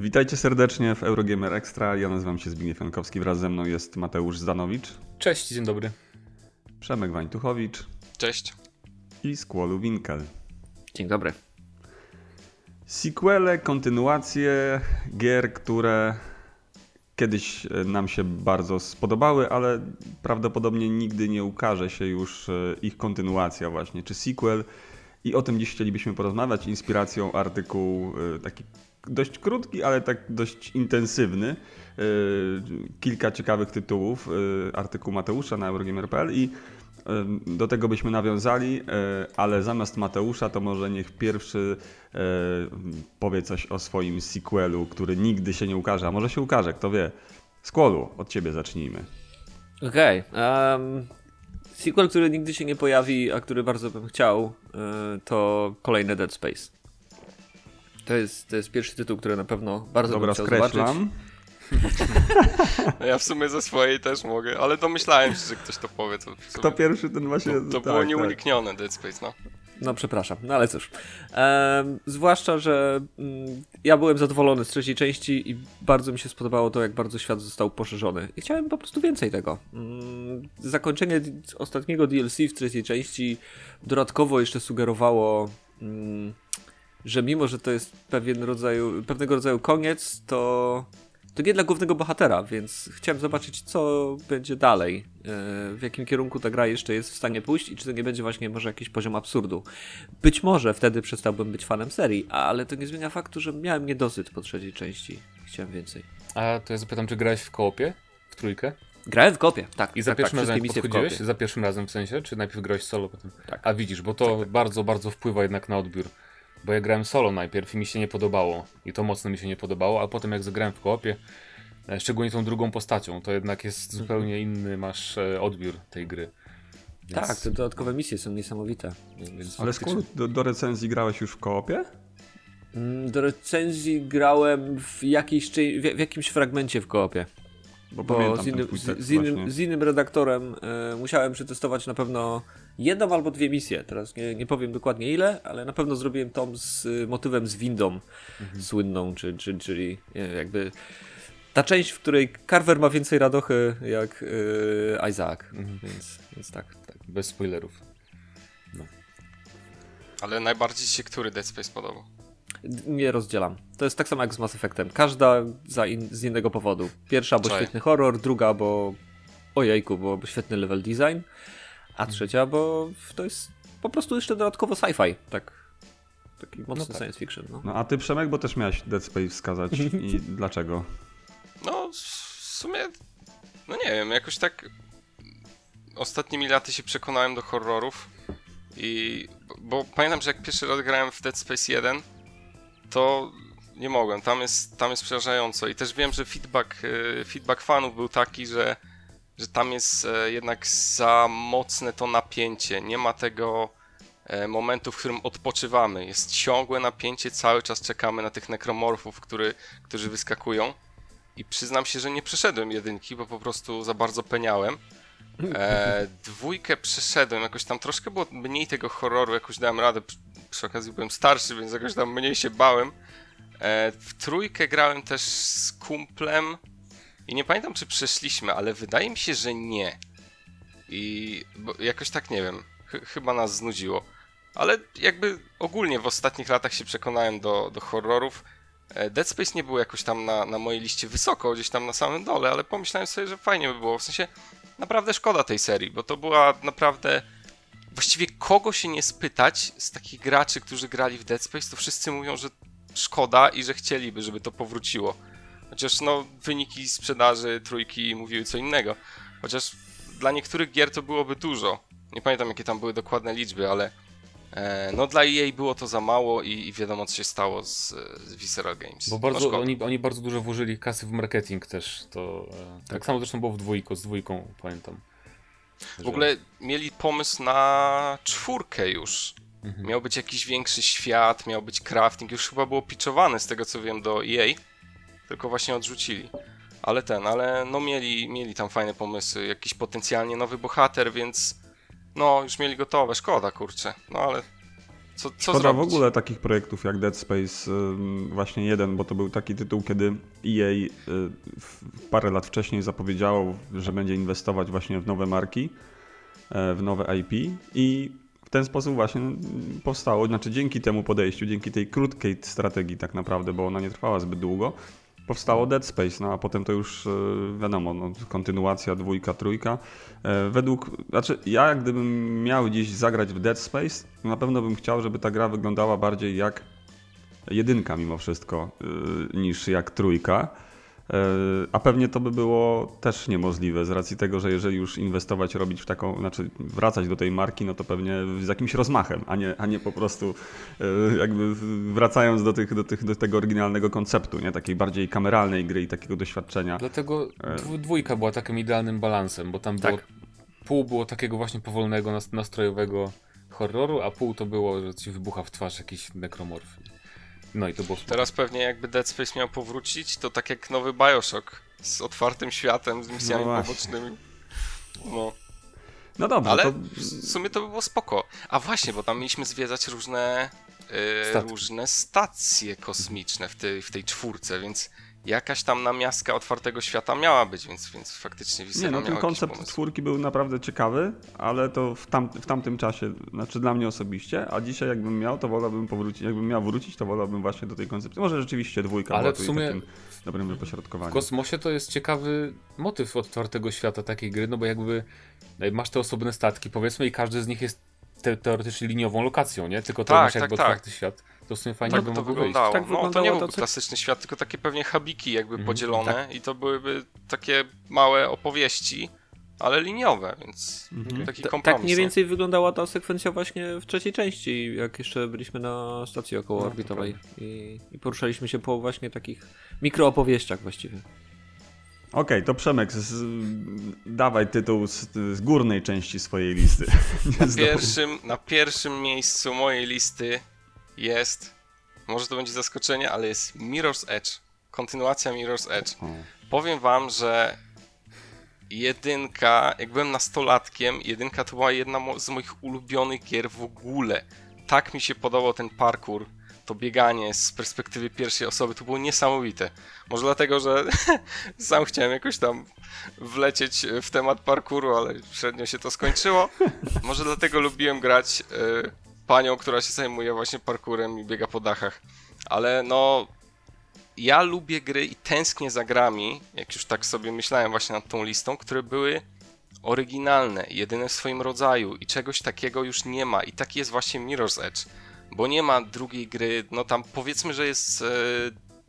Witajcie serdecznie w Eurogamer Extra. Ja nazywam się Zbigniew Jankowski, wraz ze mną jest Mateusz Zdanowicz. Cześć, dzień dobry. Przemek Wańtuchowicz. Cześć. I Skłolu Winkel. Dzień dobry. Sequele, kontynuacje gier, które kiedyś e, nam się bardzo spodobały, ale prawdopodobnie nigdy nie ukaże się już e, ich kontynuacja właśnie, czy sequel. I o tym dziś chcielibyśmy porozmawiać. Inspiracją artykuł e, taki dość krótki, ale tak dość intensywny. Kilka ciekawych tytułów, artykuł Mateusza na Eurogamer.pl i do tego byśmy nawiązali, ale zamiast Mateusza to może niech pierwszy powie coś o swoim sequelu, który nigdy się nie ukaże, a może się ukaże, kto wie. Skłolu, od ciebie zacznijmy. Okej. Okay, um, sequel, który nigdy się nie pojawi, a który bardzo bym chciał, to kolejny Dead Space. To jest, to jest pierwszy tytuł, który na pewno bardzo Dobra, bym chciał skreślam. zobaczyć. Ja w sumie ze swojej też mogę, ale domyślałem się, że ktoś to powie. To Kto pierwszy, ten właśnie... To, to tak, było tak. nieuniknione Dead Space, no. No przepraszam, no ale cóż. Ehm, zwłaszcza, że mm, ja byłem zadowolony z trzeciej części i bardzo mi się spodobało to, jak bardzo świat został poszerzony. I chciałem po prostu więcej tego. Mm, zakończenie ostatniego DLC w trzeciej części dodatkowo jeszcze sugerowało, mm, że mimo, że to jest pewien rodzaju, pewnego rodzaju koniec, to to nie dla głównego bohatera, więc chciałem zobaczyć, co będzie dalej, e, w jakim kierunku ta gra jeszcze jest w stanie pójść i czy to nie będzie właśnie może jakiś poziom absurdu. Być może wtedy przestałbym być fanem serii, ale to nie zmienia faktu, że miałem niedosyt po trzeciej części. Chciałem więcej. A to ja zapytam, czy grałeś w koopie? W trójkę? Grałem w kopie, tak. I za tak, pierwszym tak, razem podchodziłeś? Za pierwszym razem w sensie? Czy najpierw grałeś solo potem? Tak. A widzisz, bo to bardzo, bardzo wpływa jednak na odbiór. Bo ja grałem solo najpierw i mi się nie podobało. I to mocno mi się nie podobało, a potem jak zagrałem w koopie, e, szczególnie tą drugą postacią, to jednak jest zupełnie inny masz e, odbiór tej gry. Więc- Tak, te dodatkowe misje są niesamowite. Więc Ale faktycznie- Skłolu, do, do recenzji grałeś już w koopie? Mm, Do recenzji grałem w, jakiejś, w, w jakimś fragmencie w koopie. Bo, Bo z, innym, z, z, innym, z innym redaktorem e, musiałem przetestować na pewno jedną albo dwie misje. Teraz nie, nie powiem dokładnie ile, ale na pewno zrobiłem tom z y, motywem z windą słynną, czy, czy, czyli jakby ta część, w której Carver ma więcej radochy jak e, Isaac. Więc, więc tak. Tak, bez spoilerów. Ale najbardziej ci się który Dead Space podobał? Nie rozdzielam. To jest tak samo jak z Mass Effectem. Każda za in, z innego powodu. Pierwsza, bo Czaj. świetny horror, druga, bo ojejku, bo świetny level design, a trzecia, bo to jest po prostu jeszcze dodatkowo sci-fi. Tak. Taki mocny tak. science fiction. No. No a ty Przemek, bo też miałeś Dead Space wskazać i dlaczego? No, w sumie, no nie wiem, jakoś tak ostatnimi laty się przekonałem do horrorów i, bo pamiętam, że jak pierwszy raz grałem w Dead Space 1, to nie mogłem, tam jest, tam jest przerażająco i też wiem, że feedback, e, feedback fanów był taki, że, że tam jest e, jednak za mocne to napięcie, nie ma tego e, momentu, w którym odpoczywamy, jest ciągłe napięcie, cały czas czekamy na tych nekromorfów, który, którzy wyskakują i przyznam się, że nie przeszedłem jedynki, bo po prostu za bardzo peniałem. E, dwójkę przeszedłem, jakoś tam troszkę było mniej tego horroru, jakoś dałem radę. Przy, przy okazji byłem starszy, więc jakoś tam mniej się bałem. E, w trójkę grałem też z kumplem i nie pamiętam, czy przeszliśmy, ale wydaje mi się, że nie. I jakoś tak nie wiem, ch- chyba nas znudziło. Ale jakby ogólnie w ostatnich latach się przekonałem do, do horrorów. E, Dead Space nie był jakoś tam na, na mojej liście wysoko, gdzieś tam na samym dole, ale pomyślałem sobie, że fajnie by było. W sensie naprawdę szkoda tej serii, bo to była naprawdę. Właściwie kogo się nie spytać z takich graczy, którzy grali w Dead Space, to wszyscy mówią, że szkoda i że chcieliby, żeby to powróciło. Chociaż no, wyniki sprzedaży trójki mówiły co innego. Chociaż dla niektórych gier to byłoby dużo. Nie pamiętam jakie tam były dokładne liczby, ale e, no dla EA było to za mało i, i wiadomo co się stało z, z Visceral Games. Bo no, bardzo, szkoda. oni, oni bardzo dużo włożyli kasy w marketing też. To, e, tak. samo zresztą było w dwójko, z dwójką pamiętam. W ogóle mieli pomysł na czwórkę już. Mhm. Miał być jakiś większy świat, miał być crafting. Już chyba było pitchowane z tego co wiem do EA. Tylko właśnie odrzucili. Ale ten, ale no mieli, mieli tam fajne pomysły. Jakiś potencjalnie nowy bohater, więc no już mieli gotowe. Szkoda kurczę. No ale Co, co Szkoda zrobić? w ogóle takich projektów jak Dead Space właśnie jeden, bo to był taki tytuł, kiedy EA y, parę lat wcześniej zapowiedziało, że będzie inwestować właśnie w nowe marki, e, w nowe IP i w ten sposób właśnie powstało, znaczy dzięki temu podejściu, dzięki tej krótkiej strategii tak naprawdę, bo ona nie trwała zbyt długo, powstało Dead Space, no a potem to już e, wiadomo, no, kontynuacja, dwójka, trójka. E, Według, znaczy ja gdybym miał dziś zagrać w Dead Space, na pewno bym chciał, żeby ta gra wyglądała bardziej jak jedynka mimo wszystko, y, niż jak trójka. E, A pewnie to by było też niemożliwe z racji tego, że jeżeli już inwestować, robić w taką, znaczy wracać do tej marki, no to pewnie z jakimś rozmachem, a nie, a nie po prostu e, jakby wracając do, tych, do, tych, do tego oryginalnego konceptu, nie? takiej bardziej kameralnej gry i takiego doświadczenia. Dlatego E. dwójka była takim idealnym balansem, bo tam było, Tak. pół było takiego właśnie powolnego, nas- nastrojowego horroru, a pół to było, że ci wybucha w twarz jakiś nekromorf. No i to było spoko. Teraz pewnie jakby Dead Space miał powrócić, to tak jak nowy Bioshock z otwartym światem, z misjami No pobocznymi. No, No dobrze, ale to w sumie to by było spoko. A właśnie, bo tam mieliśmy zwiedzać różne, Statki. różne stacje kosmiczne w tej, w tej czwórce, więc jakaś tam namiastka otwartego świata miała być, więc, więc faktycznie Nie, Viscera no miał ten koncept czwórki był naprawdę ciekawy, ale to w, tam, w tamtym czasie, znaczy dla mnie osobiście, a dzisiaj jakbym miał, to wolałbym powrócić, jakbym miał wrócić, to wolałbym właśnie do tej koncepcji. Może rzeczywiście dwójka Ale w sumie takim dobrym W wypośrodkowaniem. kosmosie to jest ciekawy motyw otwartego świata takiej gry, no bo jakby e, masz te osobne statki, powiedzmy, i każdy z nich jest te, teoretycznie liniową lokacją, nie? Tylko to Tak, masz tak, jakby tak. otwarty świat. To w sumie fajnie Tak by to wyglądało. Tak no, to nie to, byłby co- klasyczny świat, tylko takie pewnie habiki jakby Mhm, podzielone tak. i to byłyby takie małe opowieści, ale liniowe, więc Mhm. taki Ta- kompromis. tak mniej no. więcej wyglądała ta sekwencja właśnie w trzeciej części, jak jeszcze byliśmy na stacji okołoorbitowej i, i poruszaliśmy się po właśnie takich mikroopowieściach właściwie. Okej, to Przemek, z, dawaj tytuł z, z górnej części swojej listy. Na pierwszym, na pierwszym miejscu mojej listy jest, może to będzie zaskoczenie, ale jest Mirror's Edge. Kontynuacja Mirror's Edge. O. Powiem wam, że jedynka, jak byłem nastolatkiem, jedynka to była jedna z moich ulubionych gier w ogóle. Tak mi się podobał ten parkour, to bieganie z perspektywy pierwszej osoby, to było niesamowite. Może dlatego, że sam chciałem jakoś tam wlecieć w temat parkouru, ale średnio się to skończyło. Może dlatego lubiłem grać y, panią, która się zajmuje właśnie parkurem i biega po dachach. Ale no, ja lubię gry i tęsknię za grami, jak już tak sobie myślałem właśnie nad tą listą, które były oryginalne, jedyne w swoim rodzaju i czegoś takiego już nie ma. I taki jest właśnie Mirror's Edge, bo nie ma drugiej gry, no tam powiedzmy, że jest e,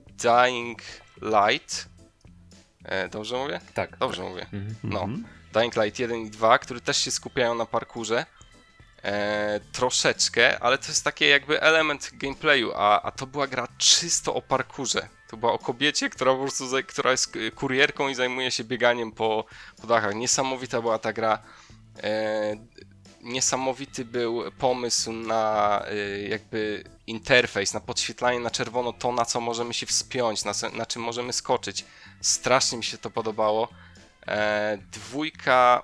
Dying Light. E, dobrze mówię? Tak. Dobrze mówię. Mhm. No. Mhm. Dying Light 1 i 2, które też się skupiają na parkurze. E, troszeczkę, ale to jest taki jakby element gameplayu, a, a to była gra czysto o parkurze. To była o kobiecie, która po prostu, która jest y, kurierką i zajmuje się bieganiem po, po dachach. Niesamowita była ta gra. E, niesamowity był pomysł na y, jakby interfejs, na podświetlanie na czerwono to, na co możemy się wspiąć, na, na czym możemy skoczyć. Strasznie mi się to podobało. E, dwójka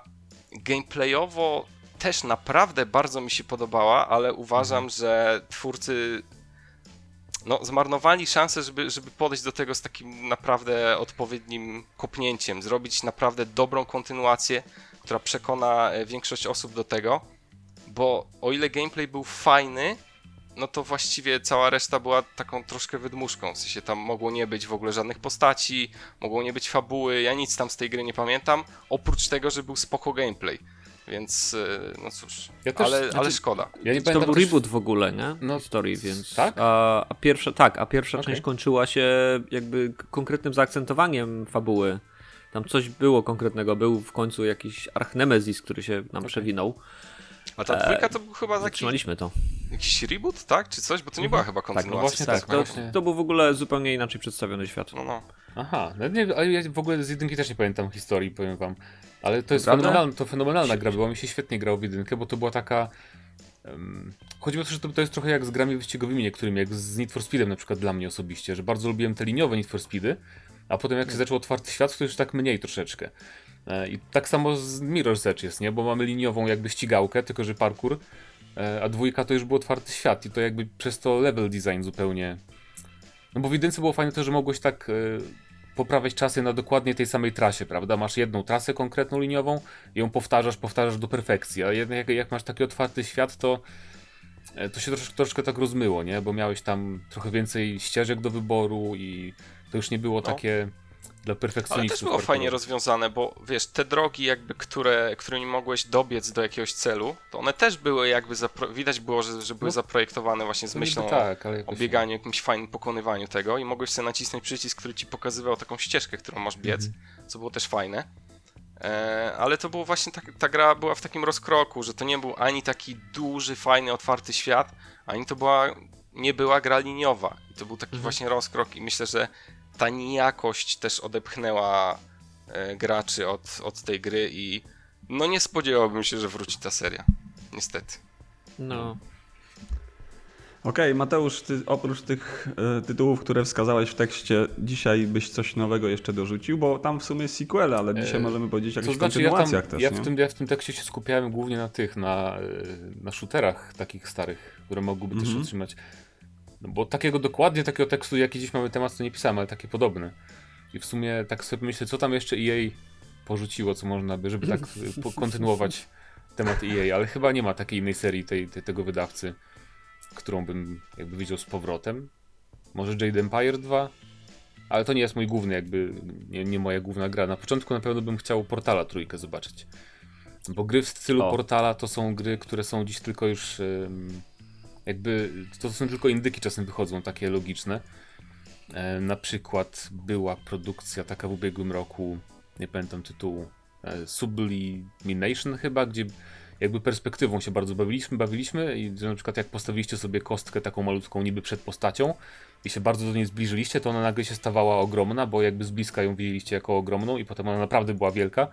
gameplayowo też naprawdę bardzo mi się podobała, ale uważam, że twórcy no, zmarnowali szansę, żeby, żeby podejść do tego z takim naprawdę odpowiednim kopnięciem, zrobić naprawdę dobrą kontynuację, która przekona e, większość osób do tego, bo o ile gameplay był fajny, no to właściwie cała reszta była taką troszkę wydmuszką. W sensie tam mogło nie być w ogóle żadnych postaci, mogło nie być fabuły, ja nic tam z tej gry nie pamiętam, oprócz tego, że był spoko gameplay. Więc, e, no cóż, Ja też- ale, znaczy- ale szkoda. Ja nie To pamiętam był też- reboot w ogóle, nie? No, Historii, więc. tak? A, a pierwsza, tak, a pierwsza Okej. część kończyła się jakby konkretnym zaakcentowaniem fabuły. Tam coś było konkretnego. Był w końcu jakiś Archnemezis, który się nam przewinął. A ta dwójka to był chyba taki, Zatrzymaliśmy to. jakiś reboot, tak? Czy coś? Bo to nie była chyba kontynuacja. właśnie Tak, tak, to, właśnie. to był w ogóle zupełnie inaczej przedstawiony świat. No, no. Aha, no nie, ale ja w ogóle z jedynki też nie pamiętam historii, powiem wam. Ale to jest fenomenalna, to fenomenalna gra była, mi się świetnie grało w jedynkę, bo to była taka... Um, chodzi o to, że to, to jest trochę jak z grami wyścigowymi niektórymi, jak z Need for Speedem na przykład dla mnie osobiście, że bardzo lubiłem te liniowe Need for Speedy, a potem jak się zaczął otwarty świat, to już tak mniej troszeczkę. E, I tak samo z Mirror's Edge jest, nie? Bo mamy liniową jakby ścigałkę, tylko że parkour. e, a dwójka to już był otwarty świat i to jakby przez to level design zupełnie. No bo w jedynce było fajne to, że mogłeś tak e, poprawiać czasy na dokładnie tej samej trasie, prawda? Masz jedną trasę konkretną liniową i ją powtarzasz, powtarzasz do perfekcji, a jednak jak, jak masz taki otwarty świat, to e, to się troszeczkę, troszeczkę tak rozmyło, nie? Bo miałeś tam trochę więcej ścieżek do wyboru i to już nie było No. takie dla Ale perfekcjonistów. też było fajnie hardcore. rozwiązane, bo wiesz, te drogi jakby, które, którymi mogłeś dobiec do jakiegoś celu, to one też były jakby, widać było, że, że były No, zaprojektowane właśnie z myślą o, tak, ale o bieganiu, jakimś fajnym pokonywaniu tego i mogłeś sobie nacisnąć przycisk, który ci pokazywał taką ścieżkę, którą masz biec, co było też fajne. E, ale to było właśnie tak, ta gra była w takim rozkroku, że to nie był ani taki duży, fajny, otwarty świat, ani to była, nie była gra liniowa. I to był taki właśnie rozkrok i myślę, że ta nijakość też odepchnęła e, graczy od, od tej gry i no nie spodziewałbym się, że wróci ta seria. Niestety. No. Okej, Mateusz, ty oprócz tych e, tytułów, które wskazałeś w tekście, dzisiaj byś coś nowego jeszcze dorzucił, bo tam w sumie sequel, ale dzisiaj E, możemy powiedzieć o jakichś znaczy, ja, tam, kontynuacjach też, ja, w tym, ja w tym tekście się skupiałem głównie na tych, na, na shooterach takich starych, które mogłyby też Mhm. No bo takiego dokładnie takiego tekstu, jaki dziś mamy temat, to nie pisałem, ale takie podobne. I w sumie tak sobie myślę, co tam jeszcze EA porzuciło, co można by, żeby tak kontynuować temat EA, ale chyba nie ma takiej innej serii tej, tej, tego wydawcy, którą bym jakby widział z powrotem. Może Jade Empire 2? Ale to nie jest mój główny, jakby nie, nie moja główna gra. Na początku na pewno bym chciał Portala trójkę zobaczyć. Bo gry w stylu O. Portala to są gry, które są dziś tylko już jakby, to są tylko indyki czasem wychodzą, takie logiczne. E, na przykład była produkcja taka w ubiegłym roku, nie pamiętam tytułu, e, Sublimination chyba, gdzie jakby perspektywą się bardzo bawiliśmy, bawiliśmy i na przykład jak postawiliście sobie kostkę taką malutką niby przed postacią i się bardzo do niej zbliżyliście, to ona nagle się stawała ogromna, bo jakby z bliska ją widzieliście jako ogromną i potem ona naprawdę była wielka.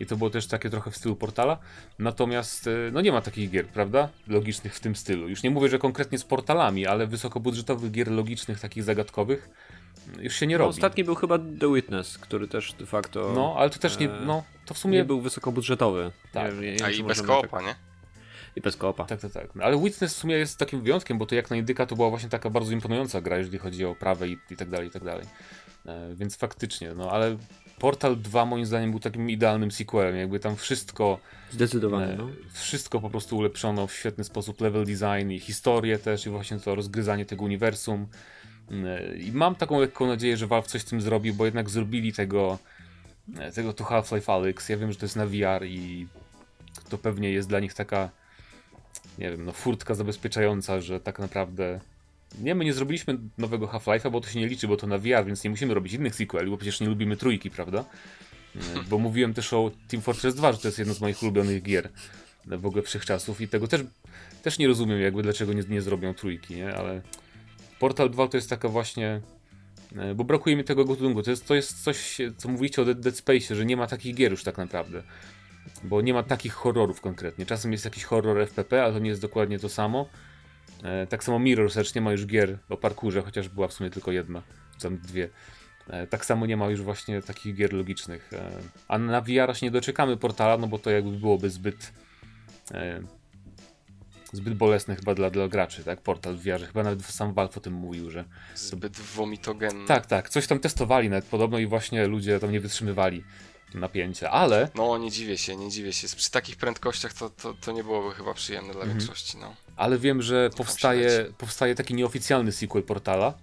I to było też takie trochę w stylu portala. Natomiast e, no nie ma takich gier, prawda? Logicznych w tym stylu. Już nie mówię, że konkretnie z portalami, ale wysokobudżetowych gier logicznych, takich zagadkowych mm, już się nie No, robi. ostatni był chyba The Witness, który też de facto No, ale to też nie, e, no, to w nie sumie był wysokobudżetowy. Tak. Nie, nie, nie A i bez koopa, tak- nie? I bez koopa. Tak, tak, tak. No, ale Witness w sumie jest takim wyjątkiem, bo to jak na indyka to była właśnie taka bardzo imponująca gra, jeżeli chodzi o prawe i, i tak dalej, i tak dalej. E, więc faktycznie, no ale Portal 2 moim zdaniem był takim idealnym sequelem, jakby tam wszystko, Zdecydowanie, e, no. wszystko po prostu ulepszono w świetny sposób, level design i historię też i właśnie to rozgryzanie tego uniwersum. E, I mam taką lekką nadzieję, że Valve coś z tym zrobi, bo jednak zrobili tego, e, tego tu Half-Life Alyx. Ja wiem, że to jest na VR i to pewnie jest dla nich taka nie wiem, no furtka zabezpieczająca, że tak naprawdę nie, my nie zrobiliśmy nowego Half-Life'a, bo to się nie liczy, bo to na VR, więc nie musimy robić innych sequeli, bo przecież nie lubimy trójki, prawda? E, Bo mówiłem też o Team Fortress 2, że to jest jedno z moich ulubionych gier w ogóle wszechczasów i tego też, też nie rozumiem jakby dlaczego nie, nie zrobią trójki, nie? Ale Portal 2 to jest taka właśnie e, bo brakuje mi tego gatunku. To jest, to jest coś, co mówicie o Dead, Dead Space, że nie ma takich gier już tak naprawdę. Bo nie ma takich horrorów konkretnie. Czasem jest jakiś horror FPP, ale to nie jest dokładnie to samo. E, tak samo Mirror Search nie ma już gier o parkurze, chociaż była w sumie tylko jedna, czy tam dwie. E, tak samo nie ma już właśnie takich gier logicznych. E, a na VR się nie doczekamy portala, no bo to jakby byłoby zbyt zbyt bolesne chyba dla, dla graczy, tak? Portal w VR. Chyba nawet sam Valve o tym mówił, że Zbyt womitogenny. tak, tak, coś tam testowali nawet podobno i właśnie ludzie tam nie wytrzymywali napięcia, ale No, nie dziwię się, nie dziwię się. Przy takich prędkościach to, to, to nie byłoby chyba przyjemne dla Mhm. większości, no. Ale wiem, że powstaje, powstaje taki nieoficjalny sequel Portala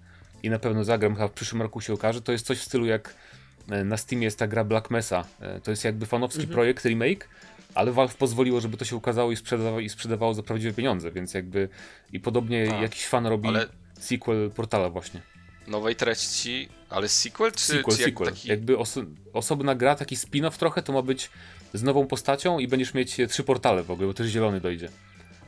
i na pewno zagram, chyba w przyszłym roku się okaże. To jest coś w stylu jak e, na Steamie jest ta gra Black Mesa. E, To jest jakby fanowski Mhm. projekt, remake, ale Valve pozwoliło, żeby to się ukazało i sprzedawało, i sprzedawało za prawdziwe pieniądze, więc jakby i podobnie A, jakiś fan robi ale- sequel Portala właśnie. Nowej treści, ale sequel czy, Sequel, czy jak sequel. taki... Jakby oso osobna gra, taki spin-off trochę, to ma być z nową postacią i będziesz mieć e, trzy portale w ogóle, bo też zielony dojdzie.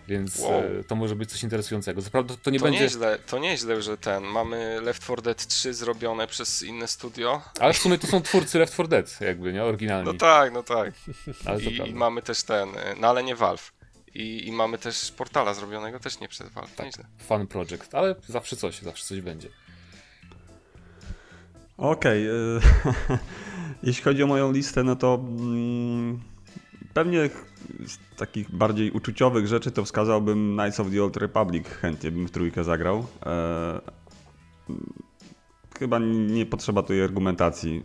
Więc Wow. e, to może być coś interesującego. Co prawda to nie To będzie... nieźle, to nieźle, że ten, mamy Left 4 Dead 3 zrobione przez inne studio. Ale w sumie to są twórcy Left 4 Dead, jakby, nie? Oryginalni. No tak, no tak. I. I mamy też ten, no ale nie Valve. I, I mamy też portala zrobionego też nie przez Valve, Tak. nieźle. Fun project, ale zawsze coś, zawsze coś będzie. Okej. y, Jeśli chodzi o moją listę, no to mm, pewnie z takich bardziej uczuciowych rzeczy to wskazałbym Knights of the Old Republic. Chętnie bym w trójkę zagrał. E, chyba nie potrzeba tutaj argumentacji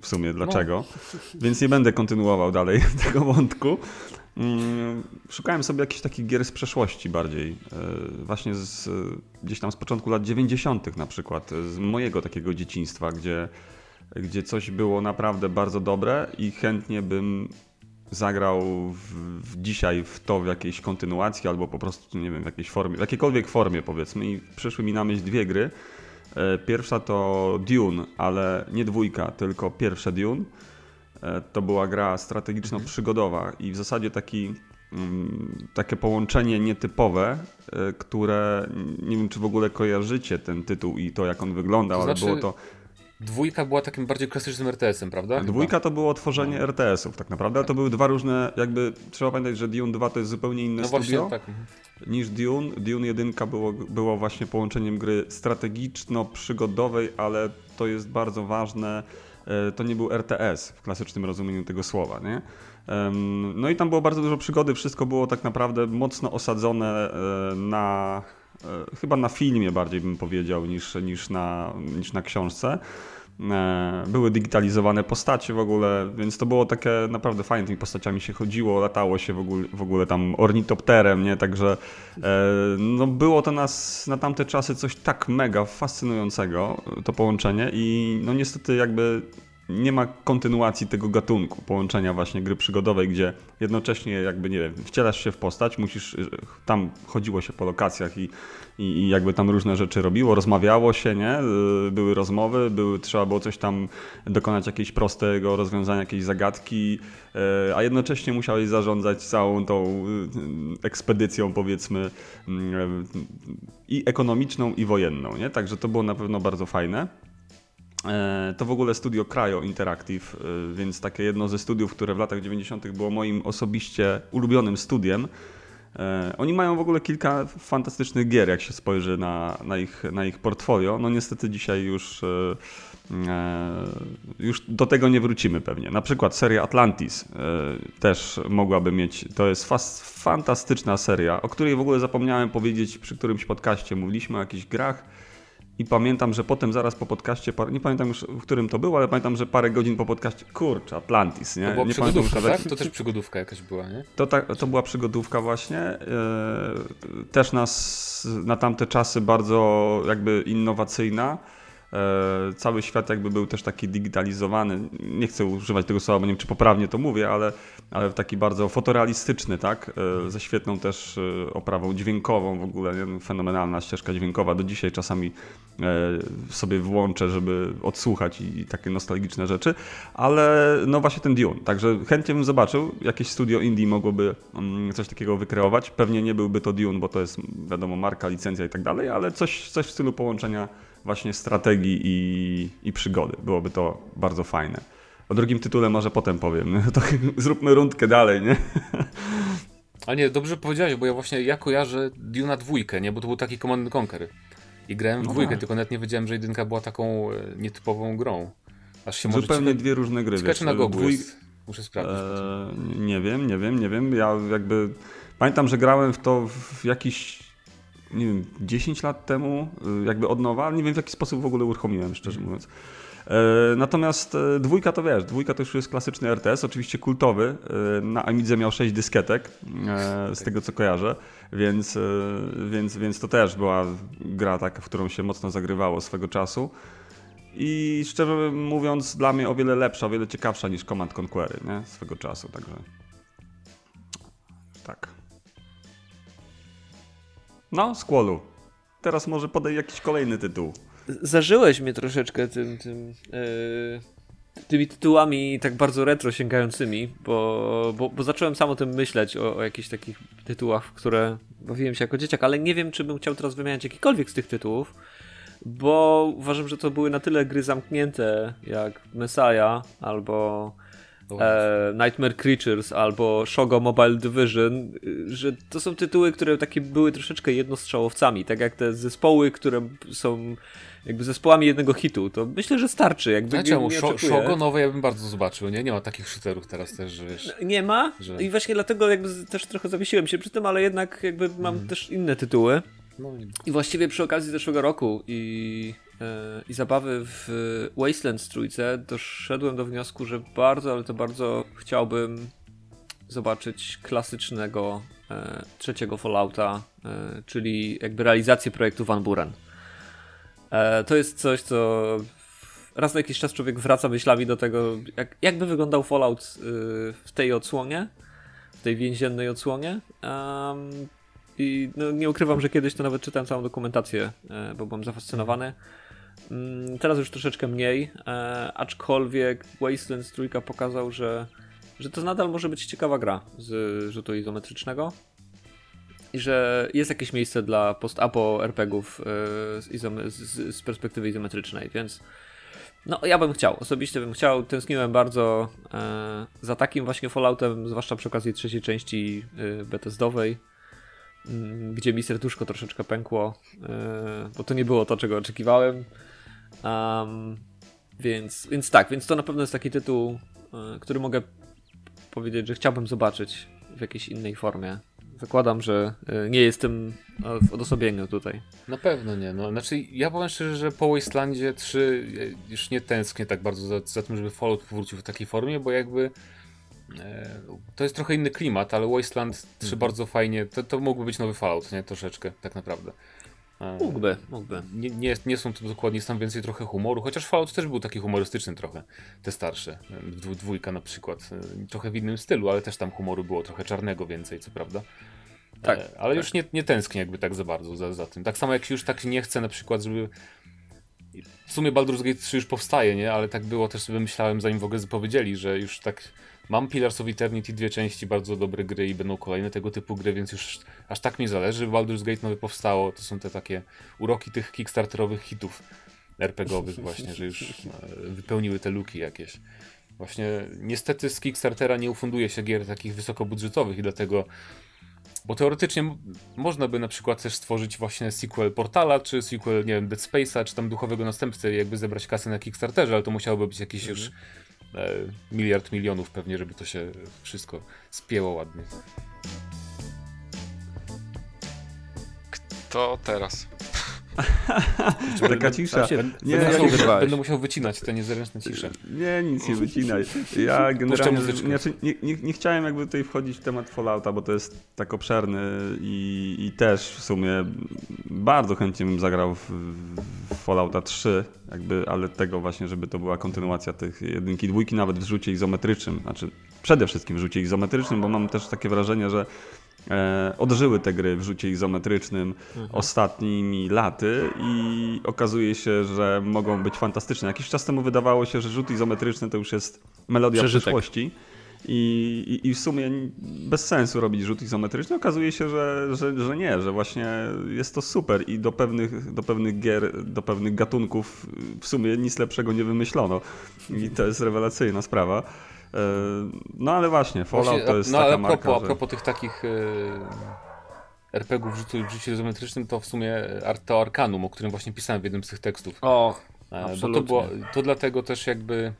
w sumie dlaczego, więc nie będę kontynuował dalej tego wątku. Mm, Szukałem sobie jakichś takich gier z przeszłości bardziej, e, właśnie z, gdzieś tam z początku lat 90. na przykład, z mojego takiego dzieciństwa, gdzie, gdzie coś było naprawdę bardzo dobre i chętnie bym zagrał w, w dzisiaj w to w jakiejś kontynuacji albo po prostu, nie wiem, w jakiejś formie, w jakiejkolwiek formie powiedzmy i przyszły mi na myśl dwie gry. E, Pierwsza to Dune, ale nie dwójka, tylko pierwsze Dune. E, To była gra strategiczno-przygodowa i w zasadzie taki, mm, takie połączenie nietypowe, e, które nie wiem, czy w ogóle kojarzycie ten tytuł i to, jak on wyglądał, To ale znaczy, było to. Dwójka była takim bardziej klasycznym RTS-em, prawda? Dwójka to było tworzenie RTS-ów, tak naprawdę. To były dwa różne, jakby trzeba pamiętać, że Dune 2 to jest zupełnie inne No studio właśnie, tak. mhm. niż Dune. Dune 1 było, było właśnie połączeniem gry strategiczno-przygodowej, ale to jest bardzo ważne. e, To nie był RTS w klasycznym rozumieniu tego słowa. Nie? No i tam było bardzo dużo przygody, wszystko było tak naprawdę mocno osadzone e, na, chyba na filmie bardziej bym powiedział niż, niż, na, niż na książce. E, Były digitalizowane postacie w ogóle, więc to było takie naprawdę fajne. Tymi postaciami się chodziło, latało się w ogóle, w ogóle tam ornitopterem, nie? Także e, no było to nas na tamte czasy coś tak mega fascynującego, to połączenie i no niestety jakby nie ma kontynuacji tego gatunku, połączenia właśnie gry przygodowej, gdzie jednocześnie jakby, nie wiem, wcielasz się w postać, musisz, tam chodziło się po lokacjach i, i, jakby tam różne rzeczy robiło, rozmawiało się, nie? Y, Były rozmowy, były, trzeba było coś tam dokonać jakiegoś prostego rozwiązania, jakiejś zagadki, y, a jednocześnie musiałeś zarządzać całą tą y, ekspedycją, powiedzmy, y, i ekonomiczną, i wojenną, nie? Także to było na pewno bardzo fajne. E, To w ogóle studio Cryo Interactive, e, więc takie jedno ze studiów, które w latach 90. było moim osobiście ulubionym studiem. E, Oni mają w ogóle kilka fantastycznych gier, jak się spojrzy na, na, ich, na ich portfolio. No niestety dzisiaj już, już do tego nie wrócimy pewnie. Na przykład seria Atlantis też mogłaby mieć, to jest fantastyczna seria, o której w ogóle zapomniałem powiedzieć przy którymś podcaście. Mówiliśmy o jakichś grach. I pamiętam, że potem zaraz po podcaście, nie pamiętam już w którym to było, ale pamiętam, że parę godzin po podcaście, kurczę, Atlantis, nie? To była nie przygodówka, tak? To też przygodówka jakaś była, nie? to, ta, to była przygodówka właśnie. e, Też nas na tamte czasy bardzo jakby innowacyjna. E, Cały świat jakby był też taki digitalizowany. Nie chcę używać tego słowa, bo nie wiem, czy poprawnie to mówię, ale, ale taki bardzo fotorealistyczny, tak? E, Ze świetną też e, oprawą dźwiękową w ogóle. Nie? Fenomenalna ścieżka dźwiękowa. Do dzisiaj czasami sobie włączę, żeby odsłuchać i, i takie nostalgiczne rzeczy. Ale no właśnie ten Dune. Także chętnie bym zobaczył. Jakieś studio indie mogłoby mm, coś takiego wykreować. Pewnie nie byłby to Dune, bo to jest wiadomo marka, licencja i tak dalej, ale coś, coś w stylu połączenia właśnie strategii i, i przygody. Byłoby to bardzo fajne. O drugim tytule może potem powiem. To zróbmy rundkę dalej, nie? Ale nie, dobrze powiedziałeś, bo ja właśnie ja kojarzę Duna dwójkę, nie? Bo to był taki Command and Conquer. I grałem w No dwójkę, tak. tylko nawet nie wiedziałem, że jedynka była taką e, nietypową grą. Aż się może Zupełnie ciekawe, dwie różne gry. ciekawe, na Gogu Dwój- jest. Muszę sprawdzić. Eee, nie wiem, nie wiem, nie wiem. Ja jakby pamiętam, że grałem w to w jakiś, nie wiem, 10 lat temu, y, jakby od nowa, ale nie wiem w jaki sposób w ogóle uruchomiłem, szczerze mówiąc. Eee, Natomiast e, dwójka to wiesz, dwójka to już jest klasyczny RTS, oczywiście kultowy. E, Na Amidze miał 6 dysketek, e, z tego co kojarzę, więc, e, więc, więc to też była gra taka, w którą się mocno zagrywało swego czasu. I szczerze mówiąc, dla mnie o wiele lepsza, o wiele ciekawsza niż Command Conquery, nie? Swego czasu, także. No, Squallu. Teraz może podaj jakiś kolejny tytuł. Zażyłeś mnie troszeczkę tym, tym e, tymi tytułami tak bardzo retro sięgającymi, bo, bo, bo zacząłem sam o tym myśleć, o, o jakichś takich tytułach, w które bawiłem się jako dzieciak, ale nie wiem, czy bym chciał teraz wymieniać jakikolwiek z tych tytułów, bo uważam, że to były na tyle gry zamknięte, jak Messiah albo e, Nightmare Creatures albo Shogo Mobile Division, y, że to są tytuły, które takie były troszeczkę jednostrzałowcami, tak jak te zespoły, które są jakby zespołami jednego hitu, to myślę, że starczy. Jakby Ja nie, czemu? Shogo nowe ja bym bardzo zobaczył, nie? Nie ma takich shooterów teraz też, że wiesz... Nie ma Że- i właśnie dlatego jakby też trochę zawiesiłem się przy tym, ale jednak jakby mam Mhm. też inne tytuły. No, I właściwie przy okazji zeszłego roku i, i zabawy w Wastelands trójce doszedłem do wniosku, że bardzo, ale to bardzo chciałbym zobaczyć klasycznego e, trzeciego Fallouta, e, czyli jakby realizację projektu Van Buren. E, to jest coś, co raz na jakiś czas człowiek wraca myślami do tego, jak, jakby wyglądał Fallout w tej odsłonie, w tej więziennej odsłonie. Em, I no, nie ukrywam, że kiedyś to nawet czytałem całą dokumentację, bo byłem zafascynowany. Mm, Teraz już troszeczkę mniej, e, aczkolwiek Wastelands trójka pokazał, że, że to nadal może być ciekawa gra z rzutu izometrycznego i że jest jakieś miejsce dla post-apo RPGów e, z, z, z perspektywy izometrycznej, więc no ja bym chciał, osobiście bym chciał, tęskniłem bardzo e, za takim właśnie Falloutem, zwłaszcza przy okazji trzeciej części e, Bethesdowej, mm, gdzie mi serduszko troszeczkę pękło, e, bo to nie było to, czego oczekiwałem. Um, więc, więc tak, więc to na pewno jest taki tytuł, e, który mogę powiedzieć, że chciałbym zobaczyć w jakiejś innej formie. Zakładam, że e, nie jestem e, w odosobieniu tutaj. Na pewno nie. No, znaczy, ja powiem szczerze, że po Wastelandzie 3 ja już nie tęsknię tak bardzo za, za tym, żeby Fallout powrócił w takiej formie, bo jakby e, to jest trochę inny klimat, ale Wasteland 3 bardzo fajnie, to, to mógłby być nowy Fallout, nie? Troszeczkę, tak naprawdę. Mógłby, mógłby. nie, nie, nie są to dokładnie, jest tam więcej trochę humoru, chociaż Fallout też był taki humorystyczny trochę, te starsze, dwójka na przykład, e, trochę w innym stylu, ale też tam humoru było trochę czarnego więcej, co prawda. Tak, E, ale już nie, nie tęsknię jakby tak za bardzo za, za tym. Tak samo jak już tak nie chcę na przykład, żeby w sumie Baldur's Gate 3 już powstaje, nie? Ale tak było też sobie myślałem, zanim w ogóle zapowiedzieli, że już tak mam Pillars of Eternity, dwie części, bardzo dobre gry i będą kolejne tego typu gry, więc już aż tak mi zależy, Baldur's Gate nowy powstało. To są te takie uroki tych kickstarterowych hitów RPGowych właśnie, że już e, wypełniły te luki jakieś. Właśnie niestety z Kickstartera nie ufunduje się gier takich wysokobudżetowych i dlatego bo teoretycznie można by na przykład też stworzyć właśnie sequel Portala, czy sequel, nie wiem, Dead Space'a, czy tam duchowego następcy, jakby zebrać kasę na Kickstarterze, ale to musiałoby być jakiś już e, miliard milionów pewnie, żeby to się wszystko spięło ładnie. To teraz. Taka cisza. Tam się- Nie, będę, ja musiał, będę musiał wycinać te niezręczne cisze. Nie, nic nie wycinaj. Ja generalnie znaczy, nie, nie, nie chciałem jakby tutaj wchodzić w temat Fallouta, bo to jest tak obszerny i, i też w sumie bardzo chętnie bym zagrał w, w Fallouta 3, jakby, ale tego właśnie, żeby to była kontynuacja tych jedynki, dwójki, nawet w rzucie izometrycznym. Znaczy przede wszystkim w rzucie izometrycznym, bo mam też takie wrażenie, że odżyły te gry w rzucie izometrycznym ostatnimi laty i okazuje się, że mogą być fantastyczne. Jakiś czas temu wydawało się, że rzut izometryczny to już jest melodia Przeżytek. przyszłości. I, i, I w sumie bez sensu robić rzut izometryczny. Okazuje się, że, że, że nie, że właśnie jest to super i do pewnych, do pewnych gier, do pewnych gatunków w sumie nic lepszego nie wymyślono. I to jest rewelacyjna sprawa. E, No ale właśnie, Fallout Właśnie, to jest no taka ale a marka, propos, a propos tych takich e, RPG-ów w rzucie, w rzucie izometrycznym, to w sumie Ar- to Arkanum, o którym właśnie pisałem w jednym z tych tekstów. O, E, Bo to, Absolutnie. było, to dlatego też jakby.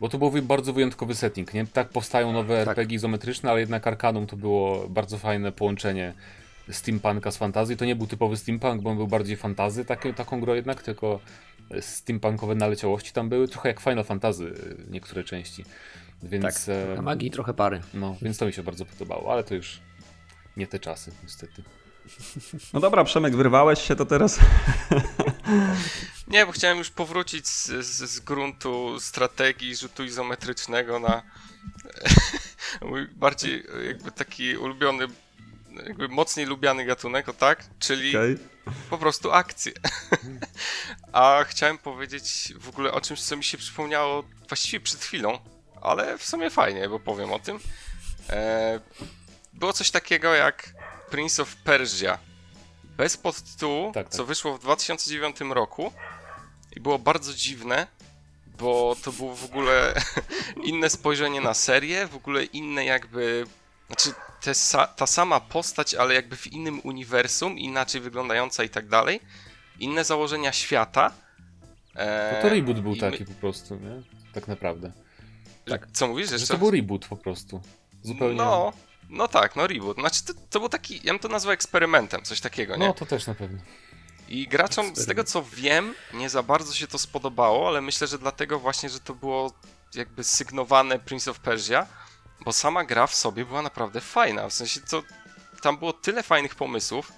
Bo to był bardzo wyjątkowy setting, nie? Tak powstają nowe Tak. RPG izometryczne, ale jednak Arkanum to było bardzo fajne połączenie steampunka z fantazji. To nie był typowy steampunk, bo on był bardziej fantazy, takie, taką grą jednak, tylko steampunkowe naleciałości tam były, trochę jak Final Fantasy e, niektóre części. Więc, tak. e, Trochę magii, trochę pary. no, więc to mi się bardzo podobało, ale to już nie te czasy, niestety. No dobra, Przemek, wyrwałeś się, to teraz Nie, bo chciałem już powrócić z, z, z gruntu strategii rzutu izometrycznego na mój bardziej jakby taki ulubiony, jakby mocniej lubiany gatunek, o tak? Czyli okej. po prostu akcje. A chciałem powiedzieć w ogóle o czymś, co mi się przypomniało właściwie przed chwilą, ale w sumie fajnie, bo powiem o tym. E, było coś takiego jak Prince of Persia. Bez podtytułu, Tak, tak. co wyszło w 2009 roku i było bardzo dziwne, bo to było w ogóle inne spojrzenie na serię, w ogóle inne jakby, znaczy te sa ta sama postać, ale jakby w innym uniwersum, inaczej wyglądająca i tak dalej, inne założenia świata. E, No to reboot był taki po prostu, nie? Tak naprawdę. tak. Co mówisz Że jeszcze? to był reboot po prostu. Zupełnie. No, no tak, no reboot. Znaczy to, to był taki, ja bym to nazwał eksperymentem, coś takiego, nie? no to też na pewno. I graczom, z tego co wiem, nie za bardzo się to spodobało, ale myślę, że dlatego właśnie, że to było jakby sygnowane Prince of Persia, bo sama gra w sobie była naprawdę fajna. W sensie to tam było tyle fajnych pomysłów.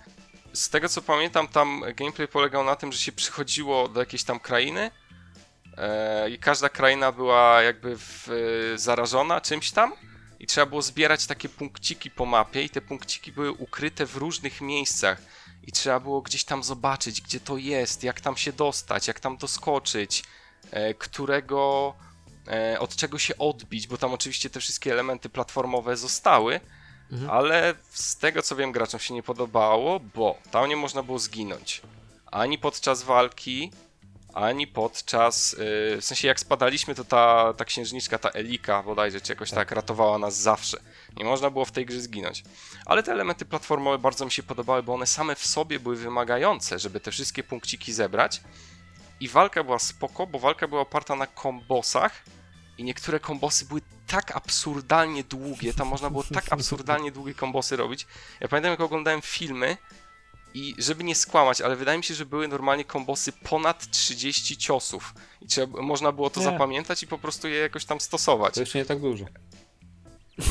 Z tego co pamiętam, tam gameplay polegał na tym, że się przychodziło do jakiejś tam krainy e, i każda kraina była jakby w, e, zarażona czymś tam i trzeba było zbierać takie punkciki po mapie i te punkciki były ukryte w różnych miejscach i trzeba było gdzieś tam zobaczyć, gdzie to jest, jak tam się dostać, jak tam doskoczyć, e, którego, od czego się odbić, bo tam oczywiście te wszystkie elementy platformowe zostały, Mhm. ale z tego co wiem, graczom się nie podobało, bo tam nie można było zginąć. Ani podczas walki, ani podczas. Yy, w sensie, jak spadaliśmy, to ta, ta księżniczka, ta Elika bodajże, czy jakoś tak. ratowała nas zawsze. Nie można było w tej grze zginąć. Ale te elementy platformowe bardzo mi się podobały, bo one same w sobie były wymagające, żeby te wszystkie punkciki zebrać. I walka była spoko, bo walka była oparta na kombosach. I niektóre kombosy były tak absurdalnie długie, tam można było tak absurdalnie długie kombosy robić. Ja pamiętam, jak oglądałem filmy i żeby nie skłamać, ale wydaje mi się, że były normalnie kombosy ponad 30 ciosów. I trzeba, można było to Nie. zapamiętać i po prostu je jakoś tam stosować. To jeszcze nie tak dużo.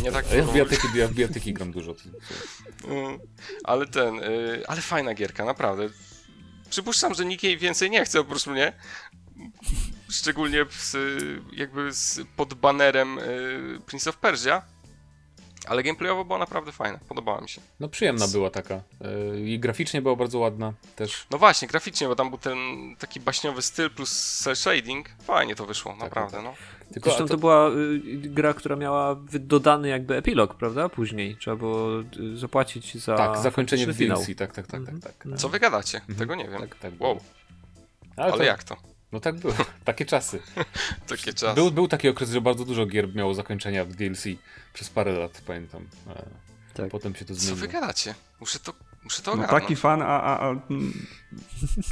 Nie tak ja w dużo. bijatyki, ja w bijatyki gram dużo. Mm, Ale ten, y, ale fajna gierka, naprawdę. Przypuszczam, że nikt jej więcej nie chce oprócz mnie. Szczególnie z, jakby z, pod banerem y, Prince of Persia. Ale gameplayowo była naprawdę fajna, podobała mi się. No przyjemna była taka. Yy, I graficznie była bardzo ładna też. No właśnie, graficznie, bo tam był ten taki baśniowy styl plus cel shading. Fajnie to wyszło, naprawdę, tak. no. Tylko Zresztą to, to była y, gra, która miała dodany jakby epilog, prawda? Później trzeba było y, zapłacić za tak, zakończenie w. DLC, tak, tak, tak, tak. tak. Mhm. Co wy gadacie? Mhm. Tego nie wiem. Tak, tak. Wow, Ale, ale to, jak to? No tak było, takie czasy. Takie czasy. Był, był taki okres, że bardzo dużo gier miało zakończenia w DLC przez parę lat, pamiętam. E, Tak. Potem się to Co zmieniło. wy gadacie? Muszę to, muszę to No taki fan, a, a, a mm,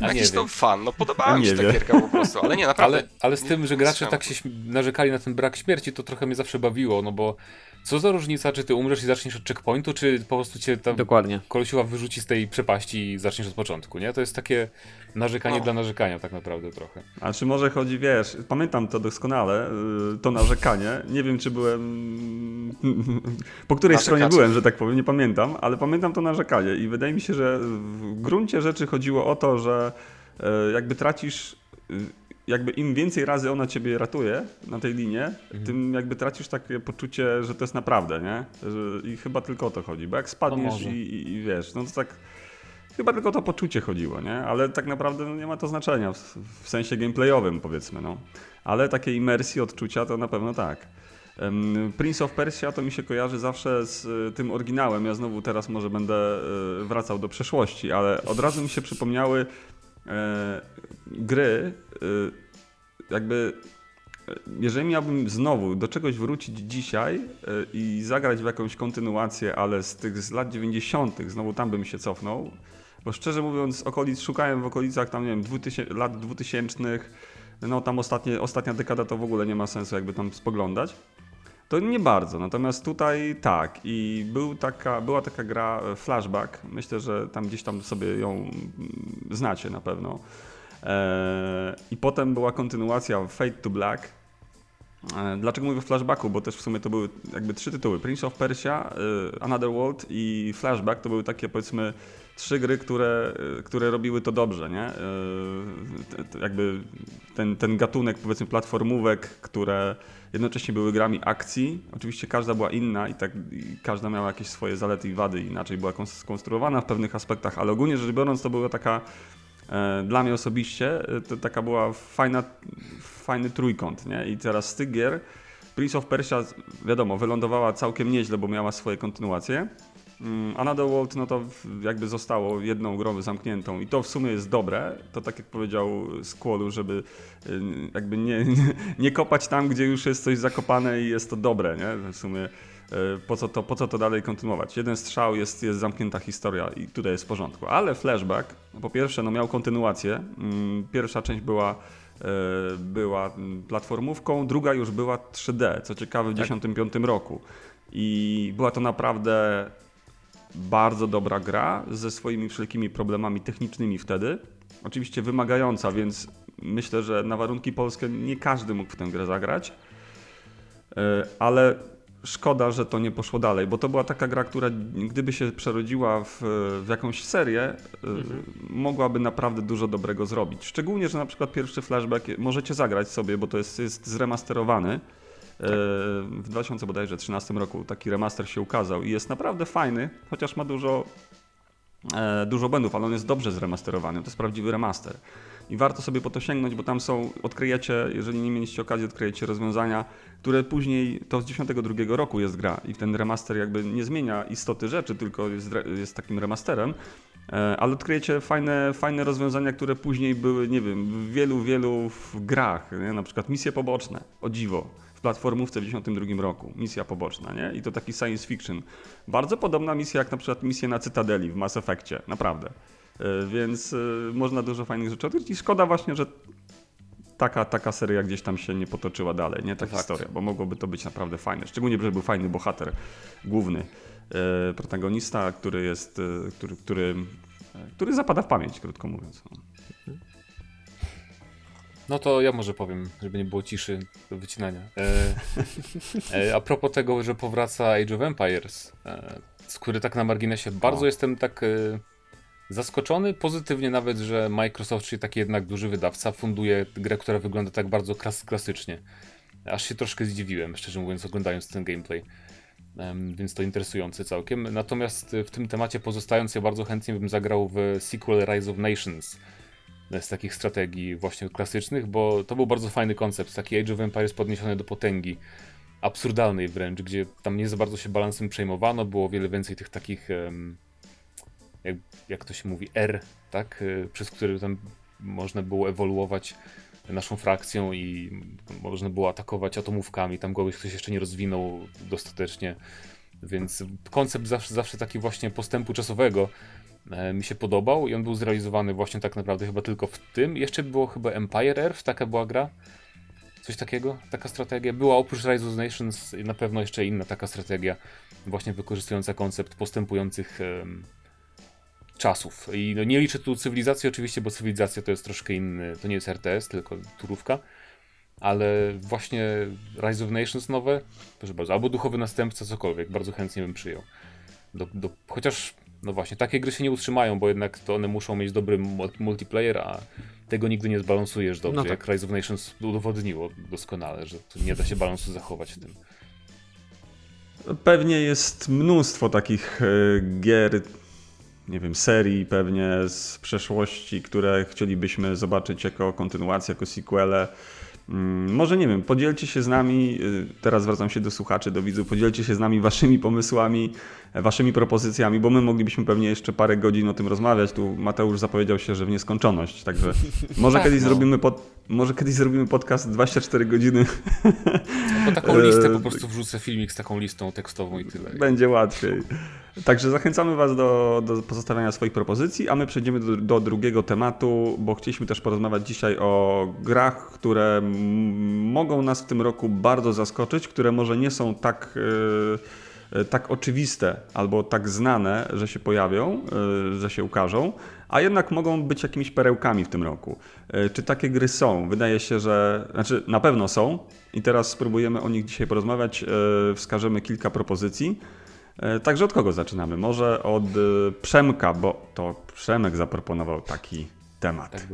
A nie Jakiś to wiem. fan, no podobała mi się ta gierka po prostu, ale nie, naprawdę. Ale, ale z nie- tym, że gracze tak się narzekali na ten brak śmierci, to trochę mnie zawsze bawiło, no bo co za różnica, czy ty umrzesz i zaczniesz od checkpointu, czy po prostu cię tam Dokładnie. kolesiła wyrzuci z tej przepaści i zaczniesz od początku, nie? To jest takie narzekanie No. dla narzekania tak naprawdę trochę. A czy może chodzi, wiesz, pamiętam to doskonale, y, to narzekanie. Nie wiem, czy byłem. Po której Narzekacie. stronie byłem, że tak powiem, nie pamiętam, ale pamiętam to narzekanie. I wydaje mi się, że w gruncie rzeczy chodziło o to, że e, jakby tracisz. Jakby im więcej razy ona ciebie ratuje na tej linie, tym jakby tracisz takie poczucie, że to jest naprawdę, nie? Że, I chyba tylko o to chodzi. Bo jak spadniesz i, i, i wiesz, no to tak. Chyba tylko to poczucie chodziło, nie? Ale tak naprawdę no, nie ma to znaczenia w, w sensie gameplayowym, powiedzmy, no. Ale takiej imersji, odczucia to na pewno tak. Prince of Persia to mi się kojarzy zawsze z y, tym oryginałem. Ja znowu teraz może będę y, wracał do przeszłości, ale od razu mi się przypomniały e, gry, y, jakby e, jeżeli miałbym znowu do czegoś wrócić dzisiaj i zagrać w jakąś kontynuację, ale z tych z lat 90., znowu tam bym się cofnął, bo szczerze mówiąc, okolic, szukałem w okolicach tam, nie wiem, 2000, lat 2000, no tam ostatnie, ostatnia dekada to w ogóle nie ma sensu jakby tam spoglądać. To nie bardzo, natomiast tutaj tak i był taka, była taka gra e, Flashback, myślę, że tam gdzieś tam sobie ją mm, znacie na pewno. Eee, I potem była kontynuacja Fade to Black. E, Dlaczego mówię flashbacku? Bo też w sumie to były jakby trzy tytuły. Prince of Persia, e, Another World i Flashback to były takie powiedzmy trzy gry, które, e, które robiły to dobrze, nie? Jakby ten, ten gatunek powiedzmy platformówek, które jednocześnie były grami akcji. Oczywiście każda była inna i, tak, i każda miała jakieś swoje zalety i wady, inaczej była kons- skonstruowana w pewnych aspektach, ale ogólnie rzecz biorąc to była taka dla mnie osobiście to taka była fajna, fajny trójkąt, nie? I teraz z tych gier Prince of Persia, wiadomo, wylądowała całkiem nieźle, bo miała swoje kontynuacje, Mm, Another World, no to jakby zostało jedną grą zamkniętą i to w sumie jest dobre. To tak jak powiedział Squallu, żeby y, jakby nie, nie, nie kopać tam, gdzie już jest coś zakopane i jest to dobre, nie? W sumie y, po co to, po co to dalej kontynuować? Jeden strzał, jest, jest zamknięta historia i tutaj jest w porządku. Ale Flashback, no po pierwsze, no miał kontynuację. Mm, Pierwsza część była była mm, platformówką, druga już była 3D, co ciekawe w 1995 roku. I była to naprawdę bardzo dobra gra ze swoimi wszelkimi problemami technicznymi wtedy. Oczywiście wymagająca, więc myślę, że na warunki polskie nie każdy mógł w tę grę zagrać. E, Ale szkoda, że to nie poszło dalej, bo to była taka gra, która gdyby się przerodziła w, w jakąś serię, e, mogłaby naprawdę dużo dobrego zrobić. Szczególnie, że na przykład pierwszy flashback możecie zagrać sobie, bo to jest, jest zremasterowany. E, W 2013 roku taki remaster się ukazał i jest naprawdę fajny, chociaż ma dużo, e, dużo błędów, ale on jest dobrze zremasterowany. To jest prawdziwy remaster. I warto sobie po to sięgnąć, bo tam są, odkryjecie, jeżeli nie mieliście okazji, odkryjecie rozwiązania, które później, to z 92 roku jest gra i ten remaster jakby nie zmienia istoty rzeczy, tylko jest, jest takim remasterem, e, ale odkryjecie fajne, fajne rozwiązania, które później były, nie wiem, w wielu, wielu grach, nie? na przykład misje poboczne, o dziwo, w platformówce w 92 roku, misja poboczna, nie? I to taki science fiction. Bardzo podobna misja jak na przykład misja na Cytadeli w Mass Effectie, naprawdę. E, Więc e, można dużo fajnych rzeczy odkryć i szkoda właśnie, że taka, taka seria gdzieś tam się nie potoczyła dalej, nie ta fakt. historia, bo mogłoby to być naprawdę fajne. Szczególnie, że był fajny bohater główny, e, protagonista, który jest, e, który, który, który zapada w pamięć, krótko mówiąc. No. No to ja może powiem, żeby nie było ciszy do wycinania. E, a propos tego, że powraca Age of Empires, e, z który tak na marginesie bardzo O. jestem tak zaskoczony, pozytywnie nawet, że Microsoft, czyli taki jednak duży wydawca, funduje grę, która wygląda tak bardzo klas klasycznie. Aż się troszkę zdziwiłem, szczerze mówiąc, oglądając ten gameplay. Em, Więc to interesujące całkiem. Natomiast e, w tym temacie pozostając, ja bardzo chętnie bym zagrał w sequel Rise of Nations z takich strategii właśnie klasycznych, bo to był bardzo fajny koncept, taki Age of Empires podniesiony do potęgi, absurdalnej wręcz, gdzie tam nie za bardzo się balansem przejmowano, było wiele więcej tych takich, em, jak, jak to się mówi, R, tak, e, przez które tam można było ewoluować naszą frakcją i można było atakować atomówkami, tam kogoś ktoś jeszcze nie rozwinął dostatecznie, więc koncept zawsze, zawsze taki właśnie postępu czasowego e, mi się podobał i on był zrealizowany właśnie tak naprawdę chyba tylko w tym. Jeszcze było chyba Empire Earth, taka była gra. Coś takiego, taka strategia. Była oprócz Rise of Nations na pewno jeszcze inna taka strategia, właśnie wykorzystująca koncept postępujących czasów. I no, nie liczę tu cywilizacji oczywiście, bo cywilizacja to jest troszkę inny, to nie jest RTS, tylko turówka. Ale właśnie Rise of Nations nowe, proszę bardzo, albo duchowy następca, cokolwiek, bardzo chętnie bym przyjął. Do, do, chociaż, no właśnie, takie gry się nie utrzymają, bo jednak to one muszą mieć dobry mu- multiplayer, a tego nigdy nie zbalansujesz dobrze, No tak. jak Rise of Nations udowodniło doskonale, że tu nie da się balansu zachować w tym. Pewnie jest mnóstwo takich e, gier, nie wiem, serii pewnie z przeszłości, które chcielibyśmy zobaczyć jako kontynuację, jako sequele. Mm, Może nie wiem, podzielcie się z nami, y, teraz zwracam się do słuchaczy, do widzów, podzielcie się z nami waszymi pomysłami, waszymi propozycjami, bo my moglibyśmy pewnie jeszcze parę godzin o tym rozmawiać. Tu Mateusz zapowiedział się, że w nieskończoność, także może, Tak, kiedyś, no. zrobimy pod, może kiedyś zrobimy podcast 24 godziny, Po taką listę po prostu wrzucę filmik z taką listą tekstową i tyle. będzie łatwiej. Także zachęcamy Was do, do pozostawiania swoich propozycji, a my przejdziemy do, do drugiego tematu, bo chcieliśmy też porozmawiać dzisiaj o grach, które mogą nas w tym roku bardzo zaskoczyć, które może nie są tak, e, tak oczywiste albo tak znane, że się pojawią, e, że się ukażą, a jednak mogą być jakimiś perełkami w tym roku. E, Czy takie gry są? Wydaje się, że znaczy na pewno są i teraz spróbujemy o nich dzisiaj porozmawiać. E, Wskażemy kilka propozycji. E, Także od kogo zaczynamy? Może od e, Przemka, bo to Przemek zaproponował taki temat. Tak.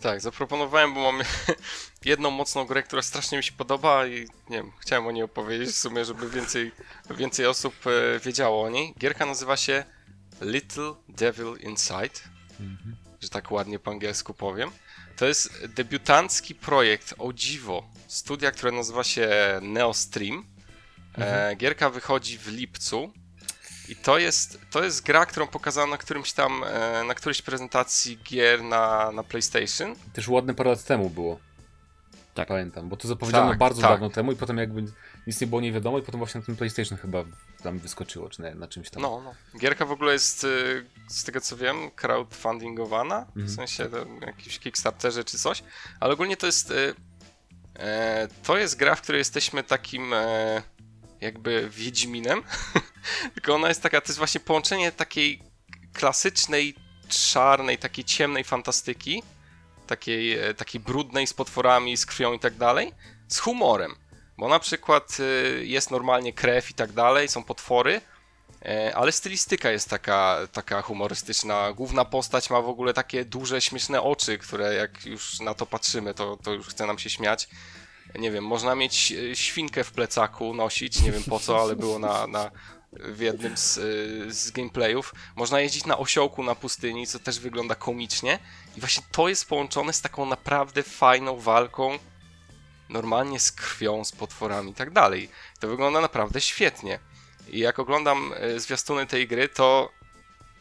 Tak, zaproponowałem, bo mam jedną mocną grę, która strasznie mi się podoba i nie wiem, chciałem o niej opowiedzieć w sumie, żeby więcej, więcej osób e, wiedziało o niej. Gierka nazywa się Little Devil Inside, że tak ładnie po angielsku powiem. To jest debiutancki projekt, o dziwo, studia, które nazywa się Neostream. E, gierka wychodzi w lipcu I to jest, to jest gra, którą pokazano na którymś tam, e, na którejś prezentacji gier na, na PlayStation. Też ładne parę lat temu było. Tak. Pamiętam, bo to zapowiedziano Tak, bardzo tak. dawno temu i potem jakby nic nie było nie wiadomo i potem właśnie na tym PlayStation chyba tam wyskoczyło, czy na, na czymś tam. No, no. Gierka w ogóle jest, y, z tego co wiem, crowdfundingowana, w Mhm. sensie to jakimś Kickstarterze czy coś, ale ogólnie to jest, e, to jest gra, w której jesteśmy takim e, jakby Wiedźminem, tylko ona jest taka, to jest właśnie połączenie takiej klasycznej, czarnej, takiej ciemnej fantastyki, takiej, e, takiej brudnej z potworami, z krwią i tak dalej, z humorem. Bo na przykład y, jest normalnie krew i tak dalej, są potwory, e, ale stylistyka jest taka, taka humorystyczna. Główna postać ma w ogóle takie duże, śmieszne oczy, które jak już na to patrzymy, to, to już chce nam się śmiać. Nie wiem, można mieć e, świnkę w plecaku, nosić, nie wiem po co, ale było na, na, w jednym z, y, z gameplayów. Można jeździć na osiołku na pustyni, co też wygląda komicznie. I właśnie to jest połączone z taką naprawdę fajną walką, normalnie z krwią, z potworami i tak dalej. To wygląda naprawdę świetnie. I jak oglądam y, zwiastuny tej gry, to,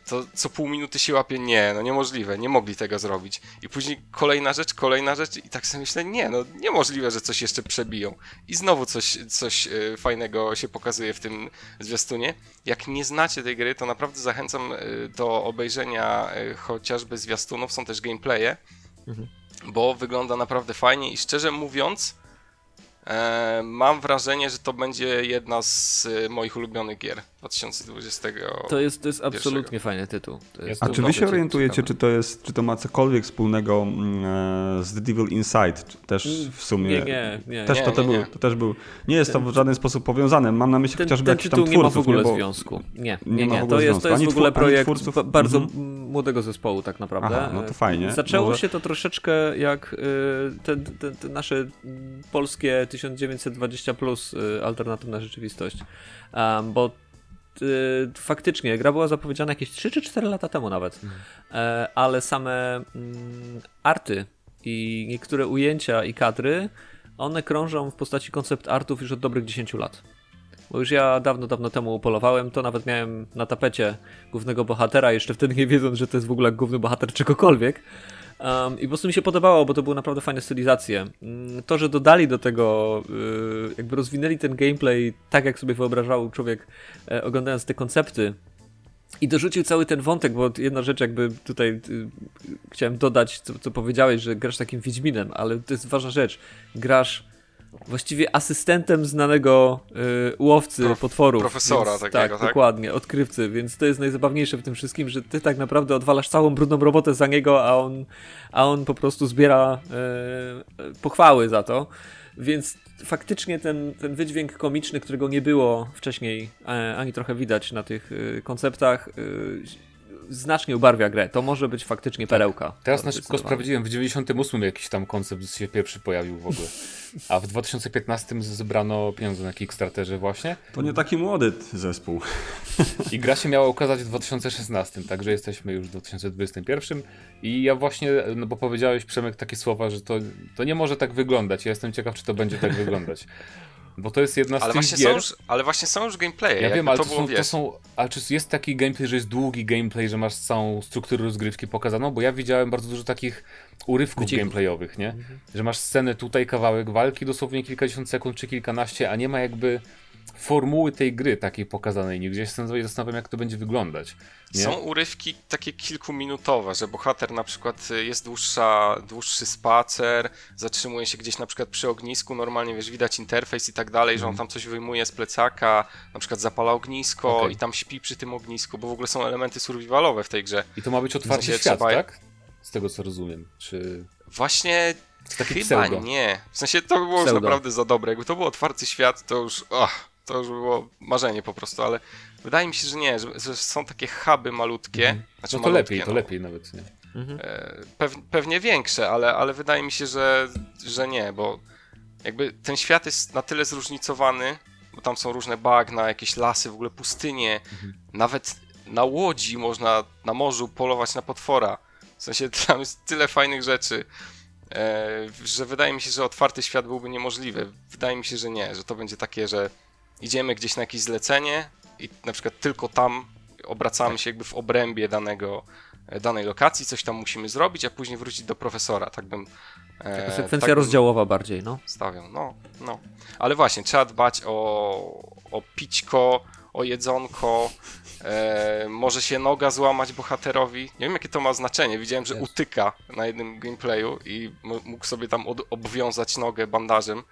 to co pół minuty się łapie, nie, no niemożliwe, nie mogli tego zrobić. I później kolejna rzecz, kolejna rzecz i tak sobie myślę, nie, no niemożliwe, że coś jeszcze przebiją. I znowu coś, coś y, fajnego się pokazuje w tym zwiastunie. Jak nie znacie tej gry, to naprawdę zachęcam y, do obejrzenia y, chociażby zwiastunów, są też gameplaye, bo wygląda naprawdę fajnie i szczerze mówiąc, e, mam wrażenie, że to będzie jedna z moich ulubionych gier 2020. To jest, to jest absolutnie fajny tytuł. To jest A czy wy się orientujecie, ciekawe. czy to, jest, czy to ma cokolwiek wspólnego mm, e, z The Devil Inside? Czy Też w sumie. Nie, nie, nie. Też Nie, to, to, nie, był, nie. to też był. Nie jest to w żaden sposób powiązane. Mam na myśli Ten, chociażby ten jakichś tam tytuł nie ma w twórców. ogóle nie? Bo związku. Nie, nie nie, nie. ogóle To jest, to jest Ani w ogóle projekt twórców- ba- bardzo Mhm. młodego zespołu tak naprawdę. Aha, no to fajnie. Zaczęło Może- się to troszeczkę jak y, te, te, te nasze mm, polskie 1920 plus y, alternatywna rzeczywistość. Um, bo faktycznie gra była zapowiedziana jakieś 3 czy 4 lata temu nawet. E, ale same mm, arty i niektóre ujęcia i kadry, one krążą w postaci koncept artów już od dobrych 10 lat. Bo już ja dawno, dawno temu upolowałem, to nawet miałem na tapecie głównego bohatera, jeszcze wtedy nie wiedząc, że to jest w ogóle główny bohater czegokolwiek. Um, I po prostu mi się podobało, bo to były naprawdę fajne stylizacje. Mm, To, że dodali do tego, yy, jakby rozwinęli ten gameplay tak, jak sobie wyobrażał człowiek e, oglądając te koncepty, i dorzucił cały ten wątek, bo jedna rzecz jakby tutaj y, chciałem dodać, co, co powiedziałeś, że grasz takim Wiedźminem, ale to jest ważna rzecz. Grasz właściwie asystentem znanego y, łowcy Prof- potworów. profesora więc, takiego, tak? tak? dokładnie, odkrywcy, więc to jest najzabawniejsze w tym wszystkim, że ty tak naprawdę odwalasz całą brudną robotę za niego, a on, a on po prostu zbiera y, pochwały za to. Więc faktycznie ten, ten wydźwięk komiczny, którego nie było wcześniej, e, ani trochę widać na tych y, konceptach, y, znacznie ubarwia grę. To może być faktycznie perełka. Teraz na szybko sprawdziłem, w 98 jakiś tam koncept się pierwszy pojawił w ogóle. A w 2015 zebrano pieniądze na Kickstarterze właśnie. To nie taki młody zespół. I gra się miała ukazać w 2016, także jesteśmy już w 2021. I ja właśnie, no bo powiedziałeś Przemek takie słowa, że to, to nie może tak wyglądać. Ja jestem ciekaw, czy to będzie tak wyglądać. Bo to jest jedna z Ale tych właśnie, gier. są już, ale właśnie są już gameplaye. Ja wiem, ale to to, było, są, to są. Ale czy jest taki gameplay, że jest długi gameplay, że masz całą strukturę rozgrywki pokazaną? Bo ja widziałem bardzo dużo takich urywków Wycików. gameplayowych, nie? Że masz scenę tutaj, kawałek walki, dosłownie kilkadziesiąt sekund czy kilkanaście, a nie ma jakby formuły tej gry takiej pokazanej nigdzie. Ja się zastanawiam, jak to będzie wyglądać. Nie? Są urywki takie kilkuminutowe, że bohater na przykład y, jest dłuższa, dłuższy spacer, zatrzymuje się gdzieś na przykład przy ognisku, normalnie wiesz, widać interfejs i tak dalej, że on tam coś wyjmuje z plecaka, na przykład zapala ognisko Mhm. Okej. i tam śpi przy tym ognisku, bo w ogóle są elementy survivalowe w tej grze. I to ma być otwarty W sensie świat, trzeba- tak? Z tego co rozumiem. Czy. Właśnie chyba pseudo. nie. W sensie to by było już Pseudo. naprawdę za dobre. Jakby to był otwarty świat, to już, ach, to już by było marzenie po prostu, ale wydaje mi się, że nie, że, że są takie huby malutkie. Znaczy No to malutkie, lepiej, to no. lepiej nawet, nie? E, Pew, pewnie większe, ale, ale wydaje mi się, że, że nie, bo jakby ten świat jest na tyle zróżnicowany, bo tam są różne bagna, jakieś lasy, w ogóle pustynie, nawet na łodzi można na morzu polować na potwora. W sensie tam jest tyle fajnych rzeczy, e, że wydaje mi się, że otwarty świat byłby niemożliwy. Wydaje mi się, że nie, że to będzie takie, że idziemy gdzieś na jakieś zlecenie, i na przykład tylko tam obracamy się jakby w obrębie danego, danej lokacji, coś tam musimy zrobić, a później wrócić do profesora, tak bym... e, Taka sekwencja tak rozdziałowa bardziej, no. Stawiał, no, no. Ale właśnie, trzeba dbać o, o pićko, o jedzonko, e, może się noga złamać bohaterowi. Nie wiem, jakie to ma znaczenie. Widziałem, że utyka na jednym gameplayu i mógł sobie tam obwiązać nogę bandażem,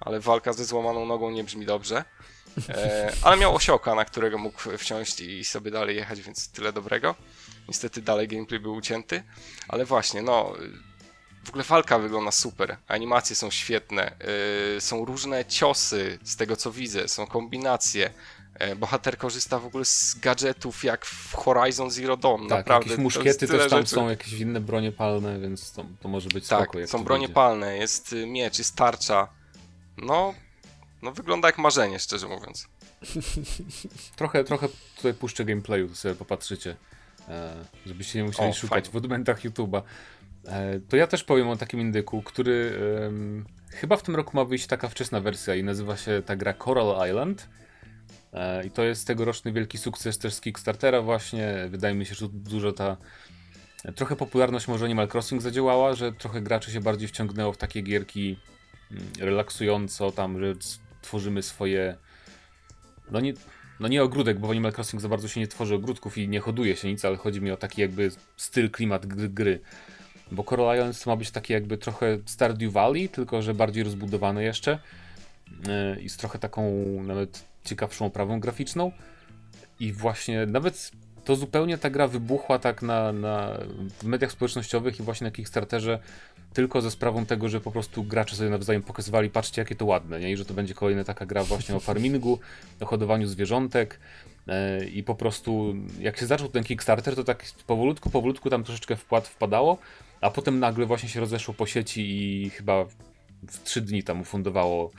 ale walka ze złamaną nogą nie brzmi dobrze. E, ale miał osiołka, na którego mógł wsiąść i sobie dalej jechać, więc tyle dobrego. Niestety dalej gameplay był ucięty, ale właśnie, no... W ogóle walka wygląda super, animacje są świetne, yy, są różne ciosy z tego co widzę, są kombinacje. E, Bohater korzysta w ogóle z gadżetów jak w Horizon Zero Dawn, Tak, naprawdę. jakieś muszkiety też tam rzeczy. są, jakieś inne bronie palne, więc to, to może być Tak, spoko. jak są bronie wyjdzie. palne, jest y, miecz, jest tarcza. No, no wygląda jak marzenie, szczerze mówiąc. Trochę, trochę tutaj puszczę gameplayu, to sobie popatrzycie, e, żebyście nie musieli O, szukać fajnie. w odmętach YouTube'a. E, to ja też powiem o takim indyku, który em, chyba w tym roku ma wyjść taka wczesna wersja i nazywa się ta gra Coral Island. E, I to jest tegoroczny wielki sukces też z Kickstartera właśnie. Wydaje mi się, że dużo ta trochę popularność może Animal Crossing zadziałała, że trochę graczy się bardziej wciągnęło w takie gierki mm, relaksująco tam, że tworzymy swoje no nie, no nie ogródek, bo w Animal Crossing za bardzo się nie tworzy ogródków i nie hoduje się nic, ale chodzi mi o taki jakby styl, klimat gry. Bo Coral Islands ma być taki jakby trochę Stardew Valley, tylko że bardziej rozbudowane jeszcze yy, i z trochę taką nawet ciekawszą oprawą graficzną. I właśnie nawet to zupełnie ta gra wybuchła tak na, na w mediach społecznościowych i właśnie na Kickstarterze tylko ze sprawą tego, że po prostu gracze sobie nawzajem pokazywali, patrzcie jakie to ładne, nie? I że to będzie kolejna taka gra właśnie o farmingu, o hodowaniu zwierzątek e, i po prostu jak się zaczął ten Kickstarter, to tak powolutku, powolutku tam troszeczkę wpłat wpadało, a potem nagle właśnie się rozeszło po sieci i chyba w trzy dni tam ufundowało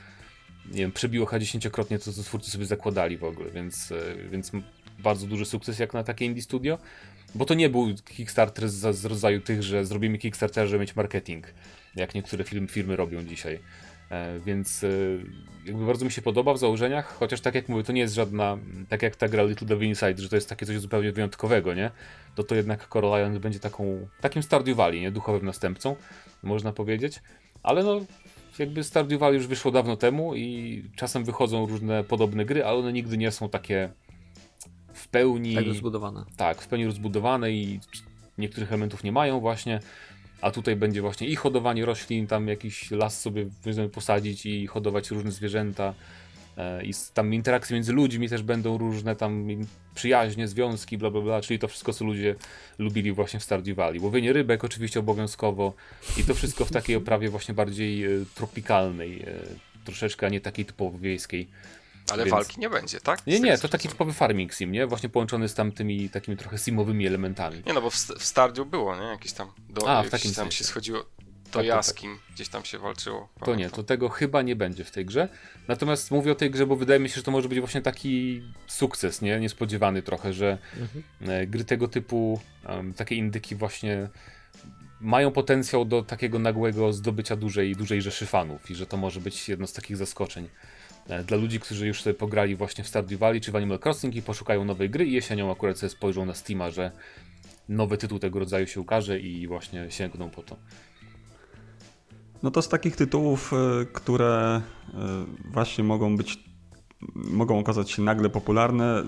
nie wiem, przebiło chyba dziesięciokrotnie to, co twórcy sobie zakładali w ogóle, więc, e, więc bardzo duży sukces jak na takie indie studio. Bo to nie był Kickstarter z, z rodzaju tych, że zrobimy Kickstarter, żeby mieć marketing, jak niektóre film, firmy robią dzisiaj. E, więc e, jakby bardzo mi się podoba w założeniach, chociaż tak jak mówię, to nie jest żadna, tak jak ta gra Little Devil Inside, że to jest takie coś zupełnie wyjątkowego, nie? To to jednak Coral Island będzie taką, takim Stardew Valley, nie? Duchowym następcą, można powiedzieć. Ale no, jakby Stardew Valley już wyszło dawno temu i czasem wychodzą różne podobne gry, ale one nigdy nie są takie w pełni Tak rozbudowane. tak, w pełni rozbudowane i niektórych elementów nie mają właśnie, a tutaj będzie właśnie i hodowanie roślin, tam jakiś las sobie posadzić i hodować różne zwierzęta e, i tam interakcje między ludźmi też będą różne, tam przyjaźnie, związki, bla bla bla, czyli to wszystko, co ludzie lubili właśnie w Stardew Valley. Łowienie rybek oczywiście obowiązkowo i to wszystko w takiej oprawie właśnie bardziej e, tropikalnej, e, troszeczkę, a nie takiej typowo wiejskiej. Ale Więc- walki nie będzie, tak? Nie, nie, to taki typowy farming sim, nie? Właśnie połączony z tamtymi takimi trochę simowymi elementami. Nie no, bo w, w Stardew było, nie? Jakieś tam, do, A, w gdzieś takim tam sensie. się schodziło do tak. jaskim, gdzieś tam się walczyło. To nie, to tego chyba nie będzie w tej grze. Natomiast mówię o tej grze, bo wydaje mi się, że to może być właśnie taki sukces, nie? Niespodziewany trochę, że e, gry tego typu, em, takie indyki właśnie mają potencjał do takiego nagłego zdobycia dużej, dużej rzeszy fanów i że to może być jedno z takich zaskoczeń dla ludzi, którzy już sobie pograli właśnie w Stardew Valley czy w Animal Crossing i poszukają nowej gry i jesienią akurat sobie spojrzą na Steama, że nowy tytuł tego rodzaju się ukaże i właśnie sięgną po to. No to z takich tytułów, y, które y, właśnie mogą być, mogą okazać się nagle popularne,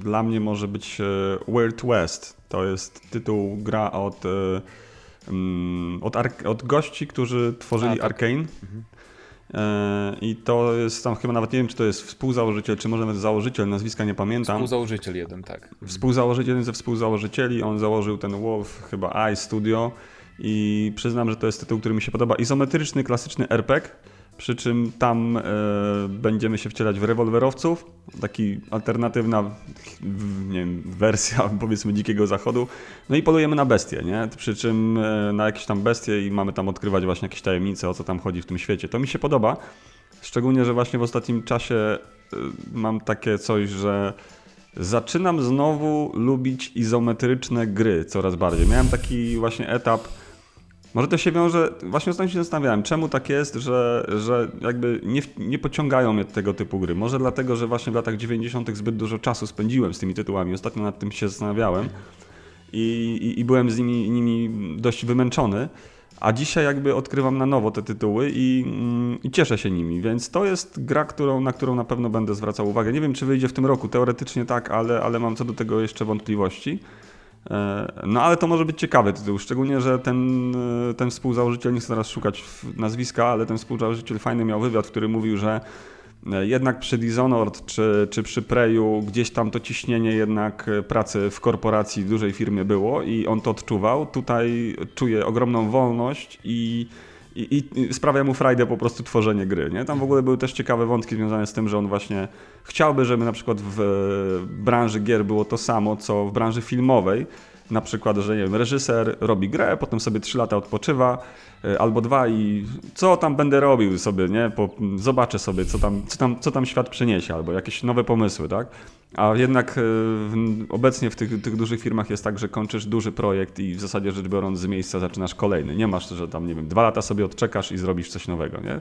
dla mnie może być Weird West. To jest tytuł, gra od, mm, od, od gości, którzy tworzyli A, tak. Arkane. E, I to jest tam chyba nawet nie wiem, czy to jest współzałożyciel, czy może nawet założyciel, nazwiska nie pamiętam. Współzałożyciel jeden, tak. Współzałożyciel, jeden ze współzałożycieli, on założył ten Wolf, chyba iStudio i przyznam, że to jest tytuł, który mi się podoba. Izometryczny, klasyczny RPG, przy czym tam e, będziemy się wcielać w rewolwerowców, taki alternatywna wiem, wersja powiedzmy dzikiego zachodu. No i polujemy na bestie, nie? Przy czym e, na jakieś tam bestie i mamy tam odkrywać właśnie jakieś tajemnice, o co tam chodzi w tym świecie. To mi się podoba, szczególnie, że właśnie w ostatnim czasie e, mam takie coś, że Zaczynam znowu lubić izometryczne gry coraz bardziej. Miałem taki właśnie etap Może to się wiąże, właśnie ostatnio się zastanawiałem, czemu tak jest, że, że jakby nie, nie pociągają mnie tego typu gry. Może dlatego, że właśnie w latach 90. zbyt dużo czasu spędziłem z tymi tytułami. Ostatnio nad tym się zastanawiałem i, i, i byłem z nimi, nimi dość wymęczony. A dzisiaj jakby odkrywam na nowo te tytuły i, mm, i cieszę się nimi, więc to jest gra, którą, na którą na pewno będę zwracał uwagę. Nie wiem, czy wyjdzie w tym roku, teoretycznie tak, ale, ale mam co do tego jeszcze wątpliwości. E, No ale to może być ciekawy tytuł, szczególnie, że ten, e, ten współzałożyciel, nie chcę teraz szukać nazwiska, ale ten współzałożyciel fajny miał wywiad, w którym mówił, że e, jednak przy Dishonored czy, czy przy Preju gdzieś tam to ciśnienie jednak pracy w korporacji, w dużej firmie było i on to odczuwał. Tutaj czuje ogromną wolność i, i, i sprawia mu frajdę po prostu tworzenie gry. Nie? Tam w ogóle były też ciekawe wątki związane z tym, że on właśnie chciałby, żeby na przykład w branży gier było to samo, co w branży filmowej. Na przykład, że nie wiem, reżyser robi grę, potem sobie 3 lata odpoczywa, e, albo dwa i co tam będę robił sobie, nie? Po, zobaczę sobie, co tam, co, tam, co tam świat przyniesie, albo jakieś nowe pomysły, tak? A jednak e, obecnie w tych, tych dużych firmach jest tak, że kończysz duży projekt i w zasadzie rzecz biorąc z miejsca zaczynasz kolejny. Nie masz, że tam, nie wiem, dwa lata sobie odczekasz i zrobisz coś nowego, nie?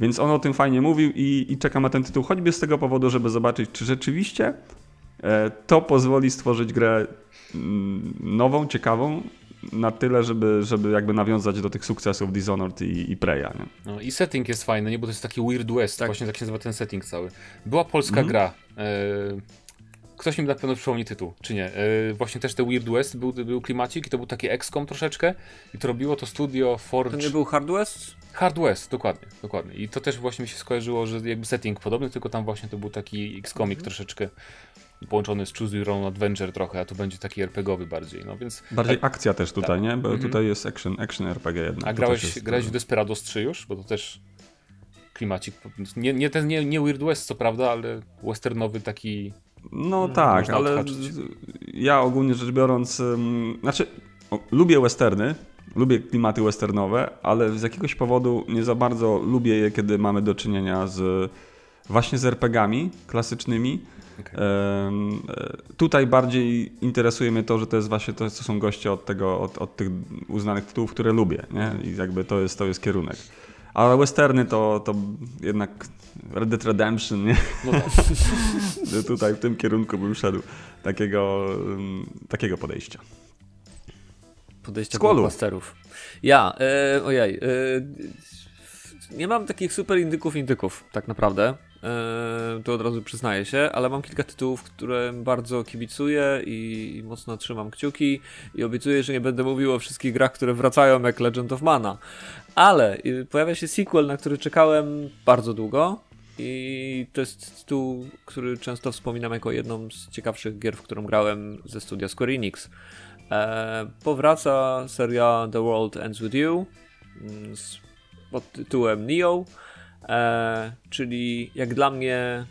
Więc on o tym fajnie mówił i, i czekam na ten tytuł, choćby z tego powodu, żeby zobaczyć, czy rzeczywiście to pozwoli stworzyć grę mm, nową, ciekawą, na tyle, żeby, żeby jakby nawiązać do tych sukcesów Dishonored i, i Preya, nie? No i setting jest fajny, nie? Bo to jest taki Weird West, Tak. właśnie tak się nazywa ten setting cały. Była polska Mhm. gra. E, ktoś mi na pewno przypomni tytuł, czy nie? E, właśnie też te Weird West był, był klimacik i to był taki XCOM troszeczkę i to robiło to studio Forge... To nie był Hard West? Hard West, dokładnie, dokładnie. I to też właśnie mi się skojarzyło, że jakby setting podobny, tylko tam właśnie to był taki X-komik Mhm. troszeczkę połączony z Choose Your Own Adventure trochę, a tu będzie taki RPGowy bardziej, no więc... Bardziej akcja też tutaj, nie? Bo Mhm. tutaj jest action, action RPG jednak. A grałeś, jest- grałeś w Desperados 3 już? Bo to też klimacik. Nie, nie, ten, nie, nie Weird West, co prawda, ale westernowy taki. No tak, można ale odhaczyć. ja ogólnie rzecz biorąc, znaczy o, lubię westerny, lubię klimaty westernowe, ale z jakiegoś powodu nie za bardzo lubię je, kiedy mamy do czynienia z właśnie z RPGami klasycznymi. Em, e, tutaj bardziej interesuje mnie to, że to jest właśnie to, co są goście od tego, od, od tych uznanych tytułów, które lubię, nie? I jakby to jest, to jest kierunek. Ale westerny to, to jednak Red Dead Redemption, nie? No tak. Tutaj w tym kierunku bym szedł takiego, takiego podejścia. Podejście Squallu. blockbusterów. Ja, e, ojej. E, nie mam takich super indyków indyków, tak naprawdę. E, to od razu przyznaję się, ale mam kilka tytułów, które bardzo kibicuję i, mocno trzymam kciuki i obiecuję, że nie będę mówił o wszystkich grach, które wracają jak Legend of Mana. Ale y, pojawia się sequel, na który czekałem bardzo długo. I to jest tytuł, który często wspominam jako jedną z ciekawszych gier, w którą grałem ze studia Square Enix. E, powraca seria The World Ends With You mm, z pod tytułem Neo, e, czyli jak dla mnie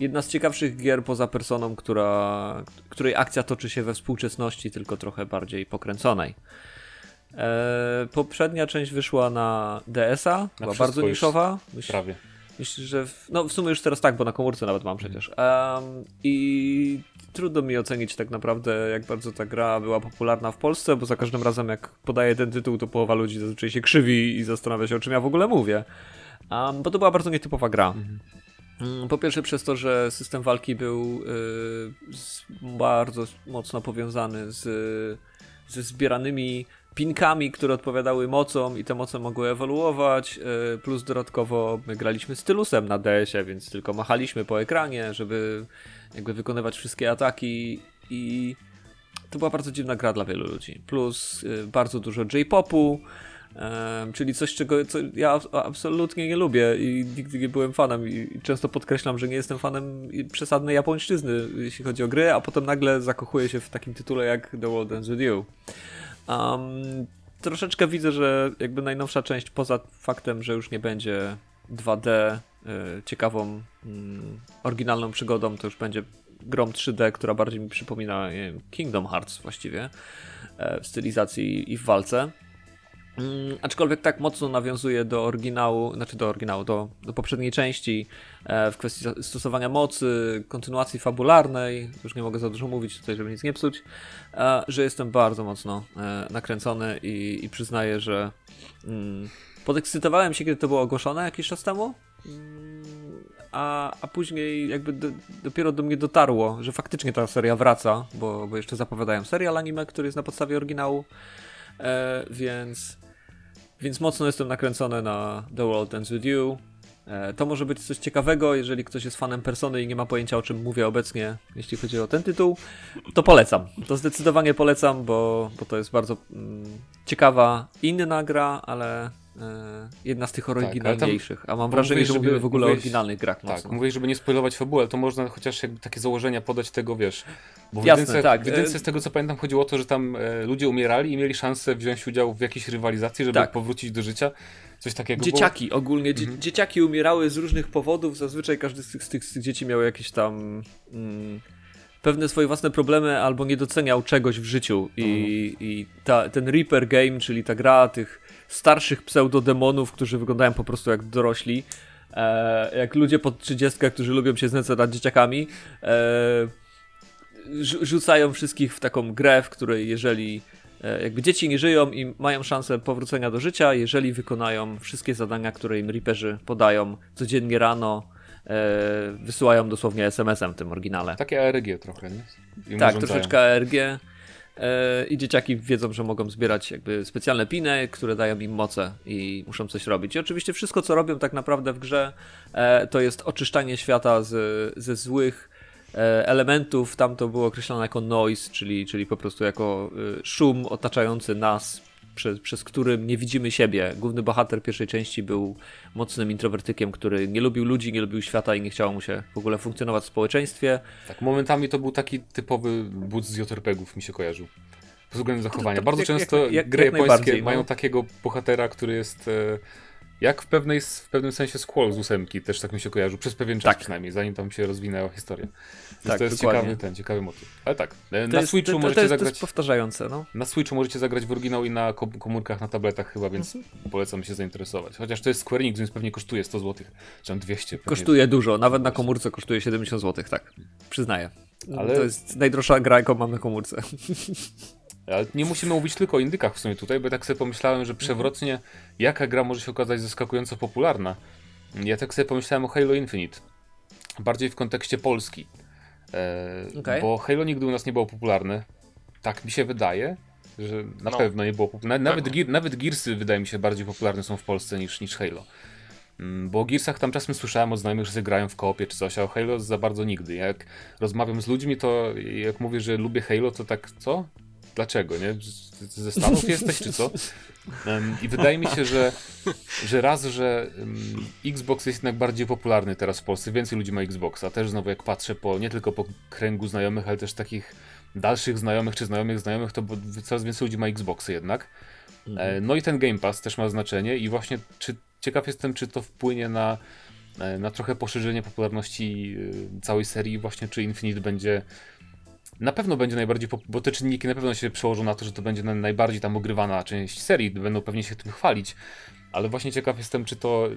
jedna z ciekawszych gier poza personą, która, której akcja toczy się we współczesności, tylko trochę bardziej pokręconej. E, poprzednia część wyszła na DS-a, była bardzo niszowa. Myśl, Prawie. Myślę, że. W, no, w sumie już teraz tak, bo na komórce nawet mam przecież. Em, I trudno mi ocenić tak naprawdę, jak bardzo ta gra była popularna w Polsce, bo za każdym razem, jak podaję ten tytuł, to połowa ludzi zazwyczaj się krzywi i zastanawia się, o czym ja w ogóle mówię. Em, bo to była bardzo nietypowa gra. Mm, Po pierwsze przez to, że system walki był y, bardzo mocno powiązany z, ze zbieranymi pinkami, które odpowiadały mocom i te moce mogły ewoluować, y, plus dodatkowo my graliśmy stylusem na DS-ie, więc tylko machaliśmy po ekranie, żeby jakby wykonywać wszystkie ataki i to była bardzo dziwna gra dla wielu ludzi. Plus y, bardzo dużo J-popu, czyli coś, czego co ja abs- absolutnie nie lubię i nigdy nie byłem fanem i często podkreślam, że nie jestem fanem przesadnej japońszczyzny, jeśli chodzi o gry, a potem nagle zakochuję się w takim tytule jak The World Ends With You. Um, troszeczkę widzę, że jakby najnowsza część, poza faktem, że już nie będzie 2D, y, ciekawą, mm, oryginalną przygodą, to już będzie grom 3D, która bardziej mi przypomina Kingdom Hearts właściwie, e, w stylizacji i w walce. Mm, aczkolwiek tak mocno nawiązuje do oryginału, znaczy do oryginału, do, do poprzedniej części e, w kwestii stosowania mocy, kontynuacji fabularnej, już nie mogę za dużo mówić tutaj, żeby nic nie psuć, e, że jestem bardzo mocno e, nakręcony i, i przyznaję, że mm, podekscytowałem się, kiedy to było ogłoszone jakiś czas temu, mm, a, a później jakby do, dopiero do mnie dotarło, że faktycznie ta seria wraca, bo, bo jeszcze zapowiadają serial anime, który jest na podstawie oryginału, e, więc, więc mocno jestem nakręcony na The World Ends With You. E, to może być coś ciekawego, jeżeli ktoś jest fanem Persony i nie ma pojęcia o czym mówię obecnie, jeśli chodzi o ten tytuł, to polecam. To zdecydowanie polecam, bo, bo to jest bardzo mm, ciekawa, inna gra, ale jedna z tych oryginalniejszych. a mam wrażenie, że mówimy w ogóle mówiłeś, o oryginalnych grach. Tak, mówię, żeby nie spoilować fabuły, to można chociaż jakby takie założenia podać tego, wiesz. Bo w Jasne, jedynce, tak. w jedynce z tego co pamiętam chodziło o to, że tam e, ludzie umierali i mieli szansę wziąć udział w jakiejś rywalizacji, żeby tak. powrócić do życia. Coś takiego Dzieciaki było? ogólnie, mhm. dzieciaki umierały z różnych powodów, zazwyczaj każdy z tych, z tych, z tych dzieci miał jakieś tam... Mm, pewne swoje własne problemy albo nie doceniał czegoś w życiu i, mhm. i ta, ten Reaper Game, czyli ta gra tych starszych pseudodemonów, którzy wyglądają po prostu jak dorośli, e, jak ludzie pod 30, którzy lubią się znęcać nad dzieciakami, e, rzucają wszystkich w taką grę, w której jeżeli e, jakby dzieci nie żyją i mają szansę powrócenia do życia, jeżeli wykonają wszystkie zadania, które im Reaperzy podają codziennie rano, e, wysyłają dosłownie SMS-em w tym oryginale. Takie ARG trochę, nie? I tak, troszeczkę ARG. E, I dzieciaki wiedzą, że mogą zbierać jakby specjalne piny, które dają im moce i muszą coś robić. I oczywiście wszystko, co robią tak naprawdę w grze, e, to jest oczyszczanie świata z, ze złych e, elementów. Tam to było określone jako noise, czyli, czyli po prostu jako szum otaczający nas, przez, przez którym nie widzimy siebie. Główny bohater pierwszej części był mocnym introwertykiem, który nie lubił ludzi, nie lubił świata i nie chciało mu się w ogóle funkcjonować w społeczeństwie. Tak, momentami to był taki typowy but z JRPG-ów mi się kojarzył. Pod względem zachowania. Bardzo jak, często jak, jak, gry japońskie no. mają takiego bohatera, który jest... Jak w, pewnej, w pewnym sensie Squall z ósemki też tak mi się kojarzył, przez pewien czas tak. przynajmniej, zanim tam się rozwinęła historia. tak, to jest ciekawy, ten, ciekawy motyw. Ale tak, e, to na jest, Switchu to, możecie to jest, zagrać... To jest powtarzające, no. Na Switchu możecie zagrać w oryginał i na komórkach, na tabletach chyba, więc mhm. polecam się zainteresować. Chociaż to jest Square Enix, więc pewnie kosztuje 100 zł, czy 200. Kosztuje dużo, nawet na komórce kosztuje 70 zł, tak. Przyznaję. Ale... To jest najdroższa gra, jaką mam na komórce. Ale nie musimy mówić tylko o indykach w sumie tutaj, bo tak sobie pomyślałem, że przewrotnie jaka gra może się okazać zaskakująco popularna. Ja tak sobie pomyślałem o Halo Infinite. Bardziej w kontekście Polski. E, okay. Bo Halo nigdy u nas nie było popularne. Tak mi się wydaje, że na no. pewno nie było popularne. Nawet, nawet, nawet Gearsy wydaje mi się bardziej popularne są w Polsce niż, niż Halo. Mm, bo o Gearsach tam czasem słyszałem od znajomych, że grają w koopie czy coś, a o Halo za bardzo nigdy. Jak rozmawiam z ludźmi, to jak mówię, że lubię Halo, to tak, co? Dlaczego, nie? Ze Stanów jesteś, czy co? I wydaje mi się, że, że raz, że Xbox jest jednak bardziej popularny teraz w Polsce, więcej ludzi ma Xboxa. Też znowu jak patrzę po, nie tylko po kręgu znajomych, ale też takich dalszych znajomych czy znajomych znajomych, to coraz więcej ludzi ma Xboxy jednak. Mhm. No i ten Game Pass też ma znaczenie i właśnie czy, ciekaw jestem, czy to wpłynie na, e, na trochę poszerzenie popularności e, całej serii, właśnie czy Infinite będzie na pewno będzie najbardziej, bo te czynniki na pewno się przełożą na to, że to będzie najbardziej tam ogrywana część serii, będą pewnie się tym chwalić, ale właśnie ciekaw jestem, czy to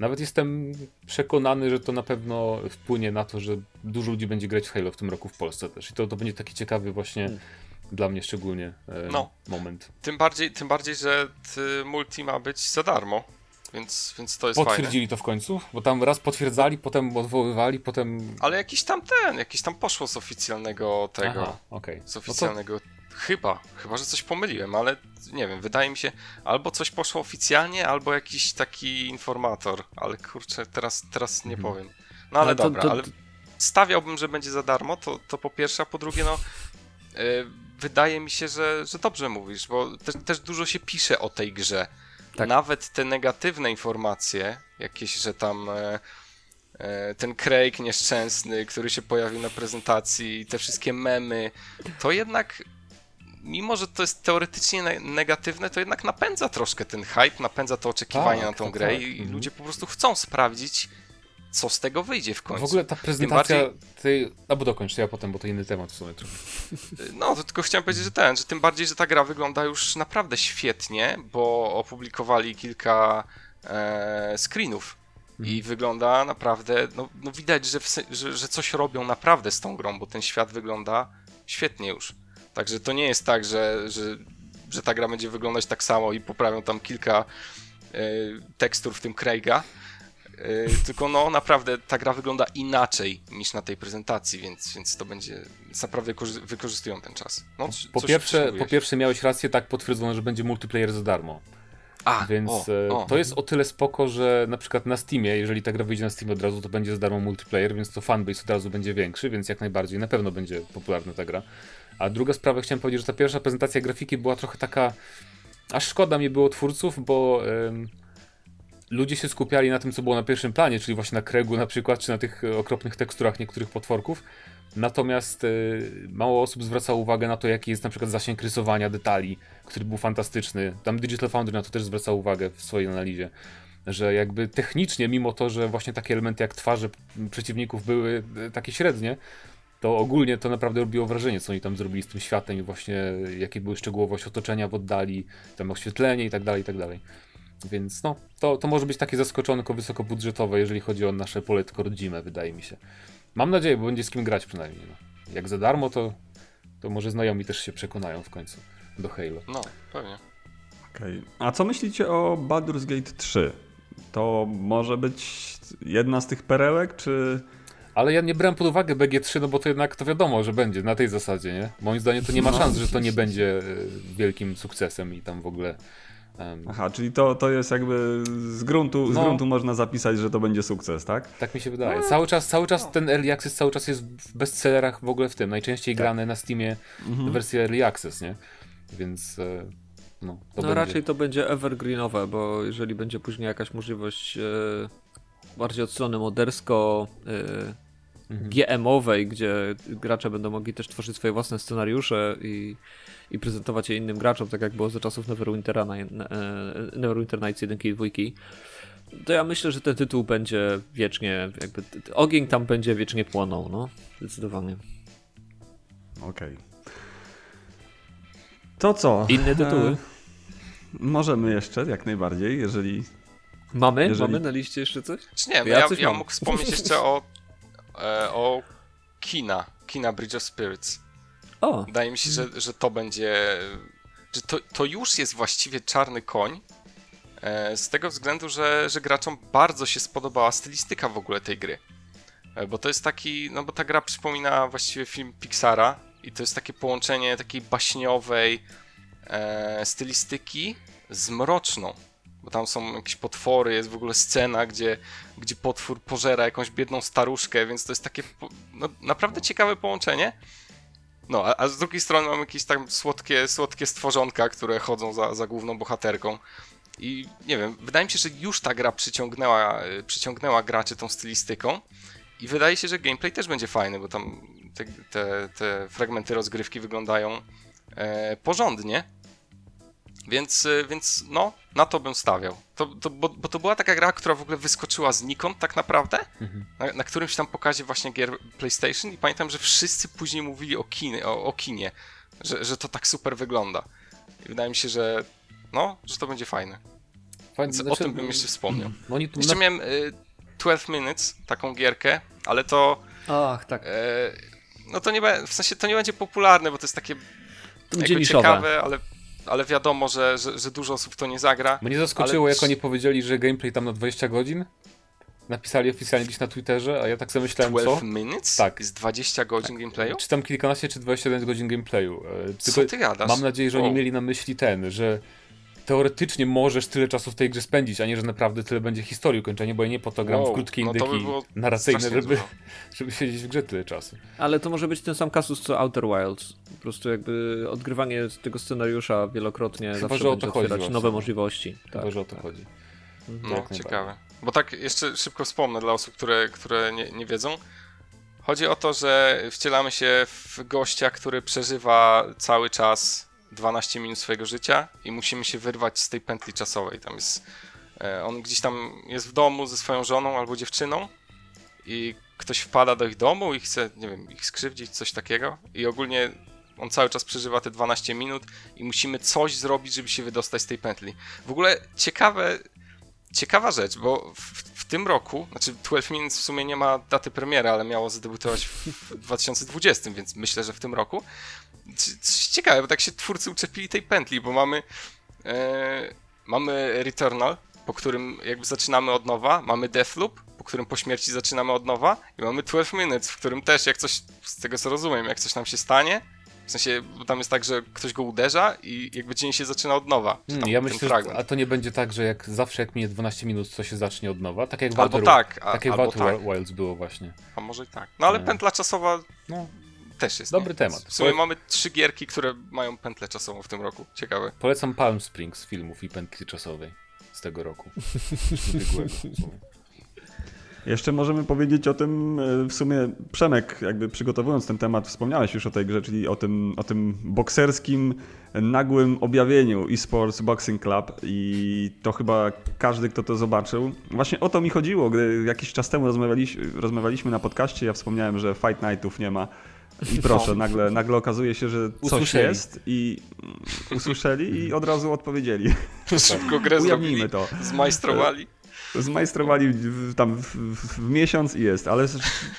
nawet jestem przekonany, że to na pewno wpłynie na to, że dużo ludzi będzie grać w Halo w tym roku w Polsce też. I to, to będzie taki ciekawy właśnie hmm. dla mnie szczególnie e, no, moment. Tym bardziej, tym bardziej, że multi ma być za darmo. Więc, więc to jest Potwierdzili fajne. to w końcu? Bo tam raz potwierdzali, potem odwoływali, potem... Ale jakiś tam ten, jakiś tam poszło z oficjalnego tego. Aha, okay. Z oficjalnego... No to... Chyba, chyba, że coś pomyliłem, ale nie wiem, wydaje mi się, albo coś poszło oficjalnie, albo jakiś taki informator, ale kurczę, teraz, teraz nie mhm. powiem. No ale, ale to, dobra, to, to... ale stawiałbym, że będzie za darmo, to, to po pierwsze, a po drugie, no yy, wydaje mi się, że, że dobrze mówisz, bo też, też dużo się pisze o tej grze. Tak. Nawet te negatywne informacje, jakieś, że tam e, e, ten Craig nieszczęsny, który się pojawił na prezentacji, te wszystkie memy, to jednak mimo, że to jest teoretycznie negatywne, to jednak napędza troszkę ten hype, napędza to oczekiwanie tak, na tą grę tak. i mhm. ludzie po prostu chcą sprawdzić, co z tego wyjdzie w końcu. W ogóle ta prezentacja bardziej- tej... Albo dokończ, ja potem, bo to inny temat w sumie. No, to tylko chciałem powiedzieć, że ten, że tym bardziej, że ta gra wygląda już naprawdę świetnie, bo opublikowali kilka e, screenów i wygląda naprawdę, no, no widać, że, w, że, że coś robią naprawdę z tą grą, bo ten świat wygląda świetnie już. Także to nie jest tak, że, że, że ta gra będzie wyglądać tak samo i poprawią tam kilka e, tekstur, w tym Craiga. E, tylko no naprawdę ta gra wygląda inaczej niż na tej prezentacji, więc, więc to będzie, naprawdę korzy- wykorzystują ten czas. No, Po pierwsze, po pierwsze miałeś rację, tak potwierdzono, że będzie multiplayer za darmo. A, Więc o, e, o. to jest o tyle spoko, że na przykład na Steamie, jeżeli ta gra wyjdzie na Steamie od razu, to będzie za darmo multiplayer, więc to fanbase od razu będzie większy, więc jak najbardziej, na pewno będzie popularna ta gra. A druga sprawa, chciałem powiedzieć, że ta pierwsza prezentacja grafiki była trochę taka, aż szkoda mi było twórców, bo ludzie się skupiali na tym, co było na pierwszym planie, czyli właśnie na Kregu na przykład, czy na tych e, okropnych teksturach niektórych potworków. Natomiast e, mało osób zwracało uwagę na to, jaki jest na przykład zasięg rysowania detali, który był fantastyczny. Tam Digital Foundry na to też zwracał uwagę w swojej analizie, że jakby technicznie, mimo to, że właśnie takie elementy jak twarze przeciwników były e, takie średnie, to ogólnie to naprawdę robiło wrażenie, co oni tam zrobili z tym światem i właśnie jakie były szczegółowość otoczenia w oddali, tam oświetlenie i tak dalej, i tak dalej. Więc no, to, to może być takie zaskoczonko wysokobudżetowe, jeżeli chodzi o nasze poletko rodzime, wydaje mi się. Mam nadzieję, bo będzie z kim grać przynajmniej. No. Jak za darmo, to, to może znajomi też się przekonają w końcu do Halo. No, pewnie. Okej. A co myślicie o Baldur's Gate 3? To może być jedna z tych perełek, czy... Ale ja nie brałem pod uwagę BG3, no bo to jednak to wiadomo, że będzie na tej zasadzie, nie? Moim zdaniem to nie ma No. szans, że to nie będzie e, wielkim sukcesem i tam w ogóle. Aha, czyli to, to jest jakby z gruntu, z No. gruntu można zapisać, że to będzie sukces, tak? Tak mi się wydaje. Cały czas, cały czas ten Early Access cały czas jest w bestsellerach w ogóle w tym. Najczęściej grane na Steamie wersje Early Access, nie? Więc e, no, to no będzie. raczej to będzie evergreenowe, bo jeżeli będzie później jakaś możliwość e, bardziej od strony modersko Mhm. GM-owej, gdzie gracze będą mogli też tworzyć swoje własne scenariusze i, i prezentować je innym graczom, tak jak było za czasów Neverwintera, na, na, Neverwinter Nights 1 i 2, to ja myślę, że ten tytuł będzie wiecznie, jakby ogień tam będzie wiecznie płonął, no, zdecydowanie. Okej. To co? Inne tytuły? E, możemy jeszcze, jak najbardziej, jeżeli... Mamy? jeżeli- Mamy na liście jeszcze coś? Czy nie, no Ja ja, coś ja, mógł wspomnieć jeszcze o, e, o Kina, Kina Bridge of Spirits. O, Wydaje mi się, że, że to będzie. że to, to już jest właściwie czarny koń. e, Z tego względu, że, że graczom bardzo się spodobała stylistyka w ogóle tej gry. E, Bo to jest taki. No bo ta gra przypomina właściwie film Pixara. I to jest takie połączenie takiej baśniowej e, stylistyki z mroczną. Bo tam są jakieś potwory, jest w ogóle scena, gdzie, gdzie potwór pożera jakąś biedną staruszkę, więc to jest takie no, naprawdę ciekawe połączenie. No, a, a z drugiej strony mamy jakieś tam słodkie, słodkie stworzonka, które chodzą za, za główną bohaterką. I nie wiem, wydaje mi się, że już ta gra przyciągnęła, y, przyciągnęła graczy tą stylistyką. I wydaje się, że gameplay też będzie fajny, bo tam te, te, te fragmenty rozgrywki wyglądają e, porządnie. Więc, y, więc no, na to bym stawiał. To, to, bo, bo to była taka gra, która w ogóle wyskoczyła znikąd tak naprawdę, na, na którymś tam pokazie właśnie gier PlayStation i pamiętam, że wszyscy później mówili o, kinie, o, o kinie, że, że to tak super wygląda. I wydaje mi się, że no, że to będzie fajne. Fajnie, Więc o znaczy, tym bym jeszcze wspomniał. no tu Jeszcze na... miałem y, 12 Minutes, taką gierkę, ale to ach, tak. e, no to nie w sensie to nie będzie popularne, bo to jest takie To ciekawe, ale, ale wiadomo, że, że, że dużo osób to nie zagra. Mnie zaskoczyło, ale- jak oni powiedzieli, że gameplay tam na 20 godzin. Napisali oficjalnie gdzieś na Twitterze, a ja tak sobie myślałem, 12 co? Minutes? Tak. Jest 20 godzin gameplayu? Czy tam kilkanaście, czy 21 godzin gameplayu. E, Co Tylko ty gadasz? mam nadzieję, że oni Wow. mieli na myśli ten, że teoretycznie możesz tyle czasu w tej grze spędzić, a nie, że naprawdę tyle będzie historii ukończenia, bo ja nie po to gram w Wow, krótkie no indyki by było narracyjne, żeby, żeby siedzieć w grze tyle czasu. Ale to może być ten sam kasus co Outer Wilds. Po prostu jakby odgrywanie tego scenariusza wielokrotnie Chyba, zawsze że o to chodzi otwierać właśnie. nowe możliwości. Tak. Chyba, że o to chodzi. No, Jak najbardziej. ciekawe. Bo tak jeszcze szybko wspomnę dla osób, które, które nie, nie wiedzą. Chodzi o to, że wcielamy się w gościa, który przeżywa cały czas 12 minut swojego życia i musimy się wyrwać z tej pętli czasowej. Tam jest, e, on gdzieś tam jest w domu ze swoją żoną albo dziewczyną i ktoś wpada do ich domu i chce, nie wiem, ich skrzywdzić, coś takiego i ogólnie on cały czas przeżywa te 12 minut i musimy coś zrobić, żeby się wydostać z tej pętli. W ogóle ciekawe, ciekawa rzecz, bo w, w tym roku, znaczy 12 Minutes w sumie nie ma daty premiery, ale miało zadebiutować w 2020, więc myślę, że w tym roku. Ciekawe, bo tak się twórcy uczepili tej pętli, bo mamy e, mamy Returnal, po którym jakby zaczynamy od nowa, mamy Deathloop, po którym po śmierci zaczynamy od nowa i mamy 12 Minutes, w którym też jak coś, z tego co rozumiem, jak coś nam się stanie, w sensie, bo tam jest tak, że ktoś go uderza i jakby dzień się zaczyna od nowa. Hmm, ja myślę, że, a to nie będzie tak, że jak zawsze jak minie 12 minut, to się zacznie od nowa, tak jak w Outer, tak, a, tak jak albo tak, Wilds było właśnie. a może i tak. No ale Nie. pętla czasowa No, też jest. Dobry nie? temat. W sumie Powiedz- mamy trzy gierki, które mają pętlę czasową w tym roku. Ciekawe. polecam Palm Springs z filmów i pętli czasowej z tego roku. Jeszcze możemy powiedzieć o tym, e, w sumie Przemek, jakby przygotowując ten temat, wspomniałeś już o tej grze, czyli o tym, o tym bokserskim, nagłym objawieniu eSports Boxing Club i to chyba każdy, kto to zobaczył. Właśnie o to mi chodziło, gdy jakiś czas temu rozmawialiśmy, rozmawialiśmy na podcaście, ja wspomniałem, że Fight Nightów nie ma i proszę, nagle, nagle okazuje się, że coś Usłyszeli. jest i usłyszeli i od razu odpowiedzieli. Szybko grę Ujawnijmy to. zmajstrowali. Zmajstrowali w, tam w, w, w miesiąc i jest, ale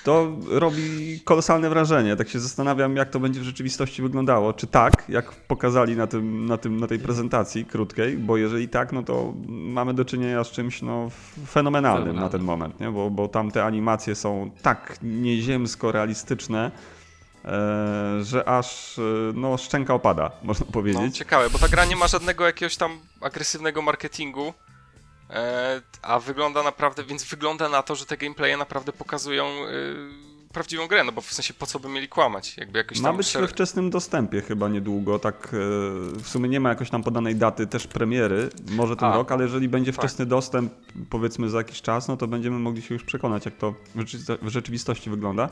to robi kolosalne wrażenie. Tak się zastanawiam, jak to będzie w rzeczywistości wyglądało. Czy tak, jak pokazali na, tym, na, tym, na tej prezentacji krótkiej, bo jeżeli tak, no to mamy do czynienia z czymś no, fenomenalnym na ten moment, nie? Bo, bo tam te animacje są tak nieziemsko realistyczne, e, że aż e, no, szczęka opada, można No, powiedzieć. ciekawe, bo ta gra nie ma żadnego jakiegoś tam agresywnego marketingu, e, a wygląda naprawdę, więc wygląda na to, że te gameplaye naprawdę pokazują e, prawdziwą grę, no bo w sensie po co by mieli kłamać? Jakby jakoś Ma być we wczesnym dostępie chyba niedługo, tak e, w sumie nie ma jakoś tam podanej daty też premiery, może ten A, rok, ale jeżeli będzie tak. wczesny dostęp powiedzmy za jakiś czas, no to będziemy mogli się już przekonać jak to w rzeczywistości wygląda.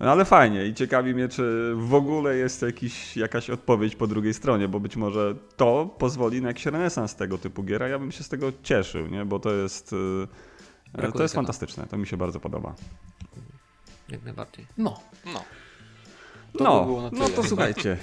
No ale fajnie i ciekawi mnie, czy w ogóle jest jakiś, jakaś odpowiedź po drugiej stronie, bo być może to pozwoli na jakiś renesans tego typu gier, a ja bym się z tego cieszył, nie? bo to jest, e, to Brakuje jest tego. fantastyczne, to mi się bardzo podoba. Jak najbardziej. No, No, To no, by no to słuchajcie.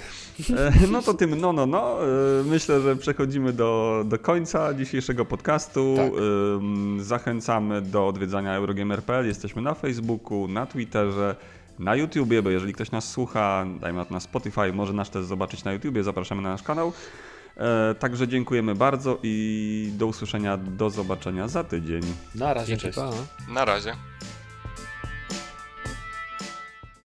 E, No to tym no, no, no. e, Myślę, że przechodzimy do, do końca dzisiejszego podcastu. Tak. Ym, Zachęcamy do odwiedzania Eurogamer.pl. Jesteśmy na Facebooku, na Twitterze, na YouTubie, bo jeżeli ktoś nas słucha, dajmy na to na Spotify, może nas też zobaczyć na YouTubie. Zapraszamy na nasz kanał. E, Także dziękujemy bardzo i do usłyszenia, do zobaczenia za tydzień. na razie, Dzięki, cześć. pa. na razie.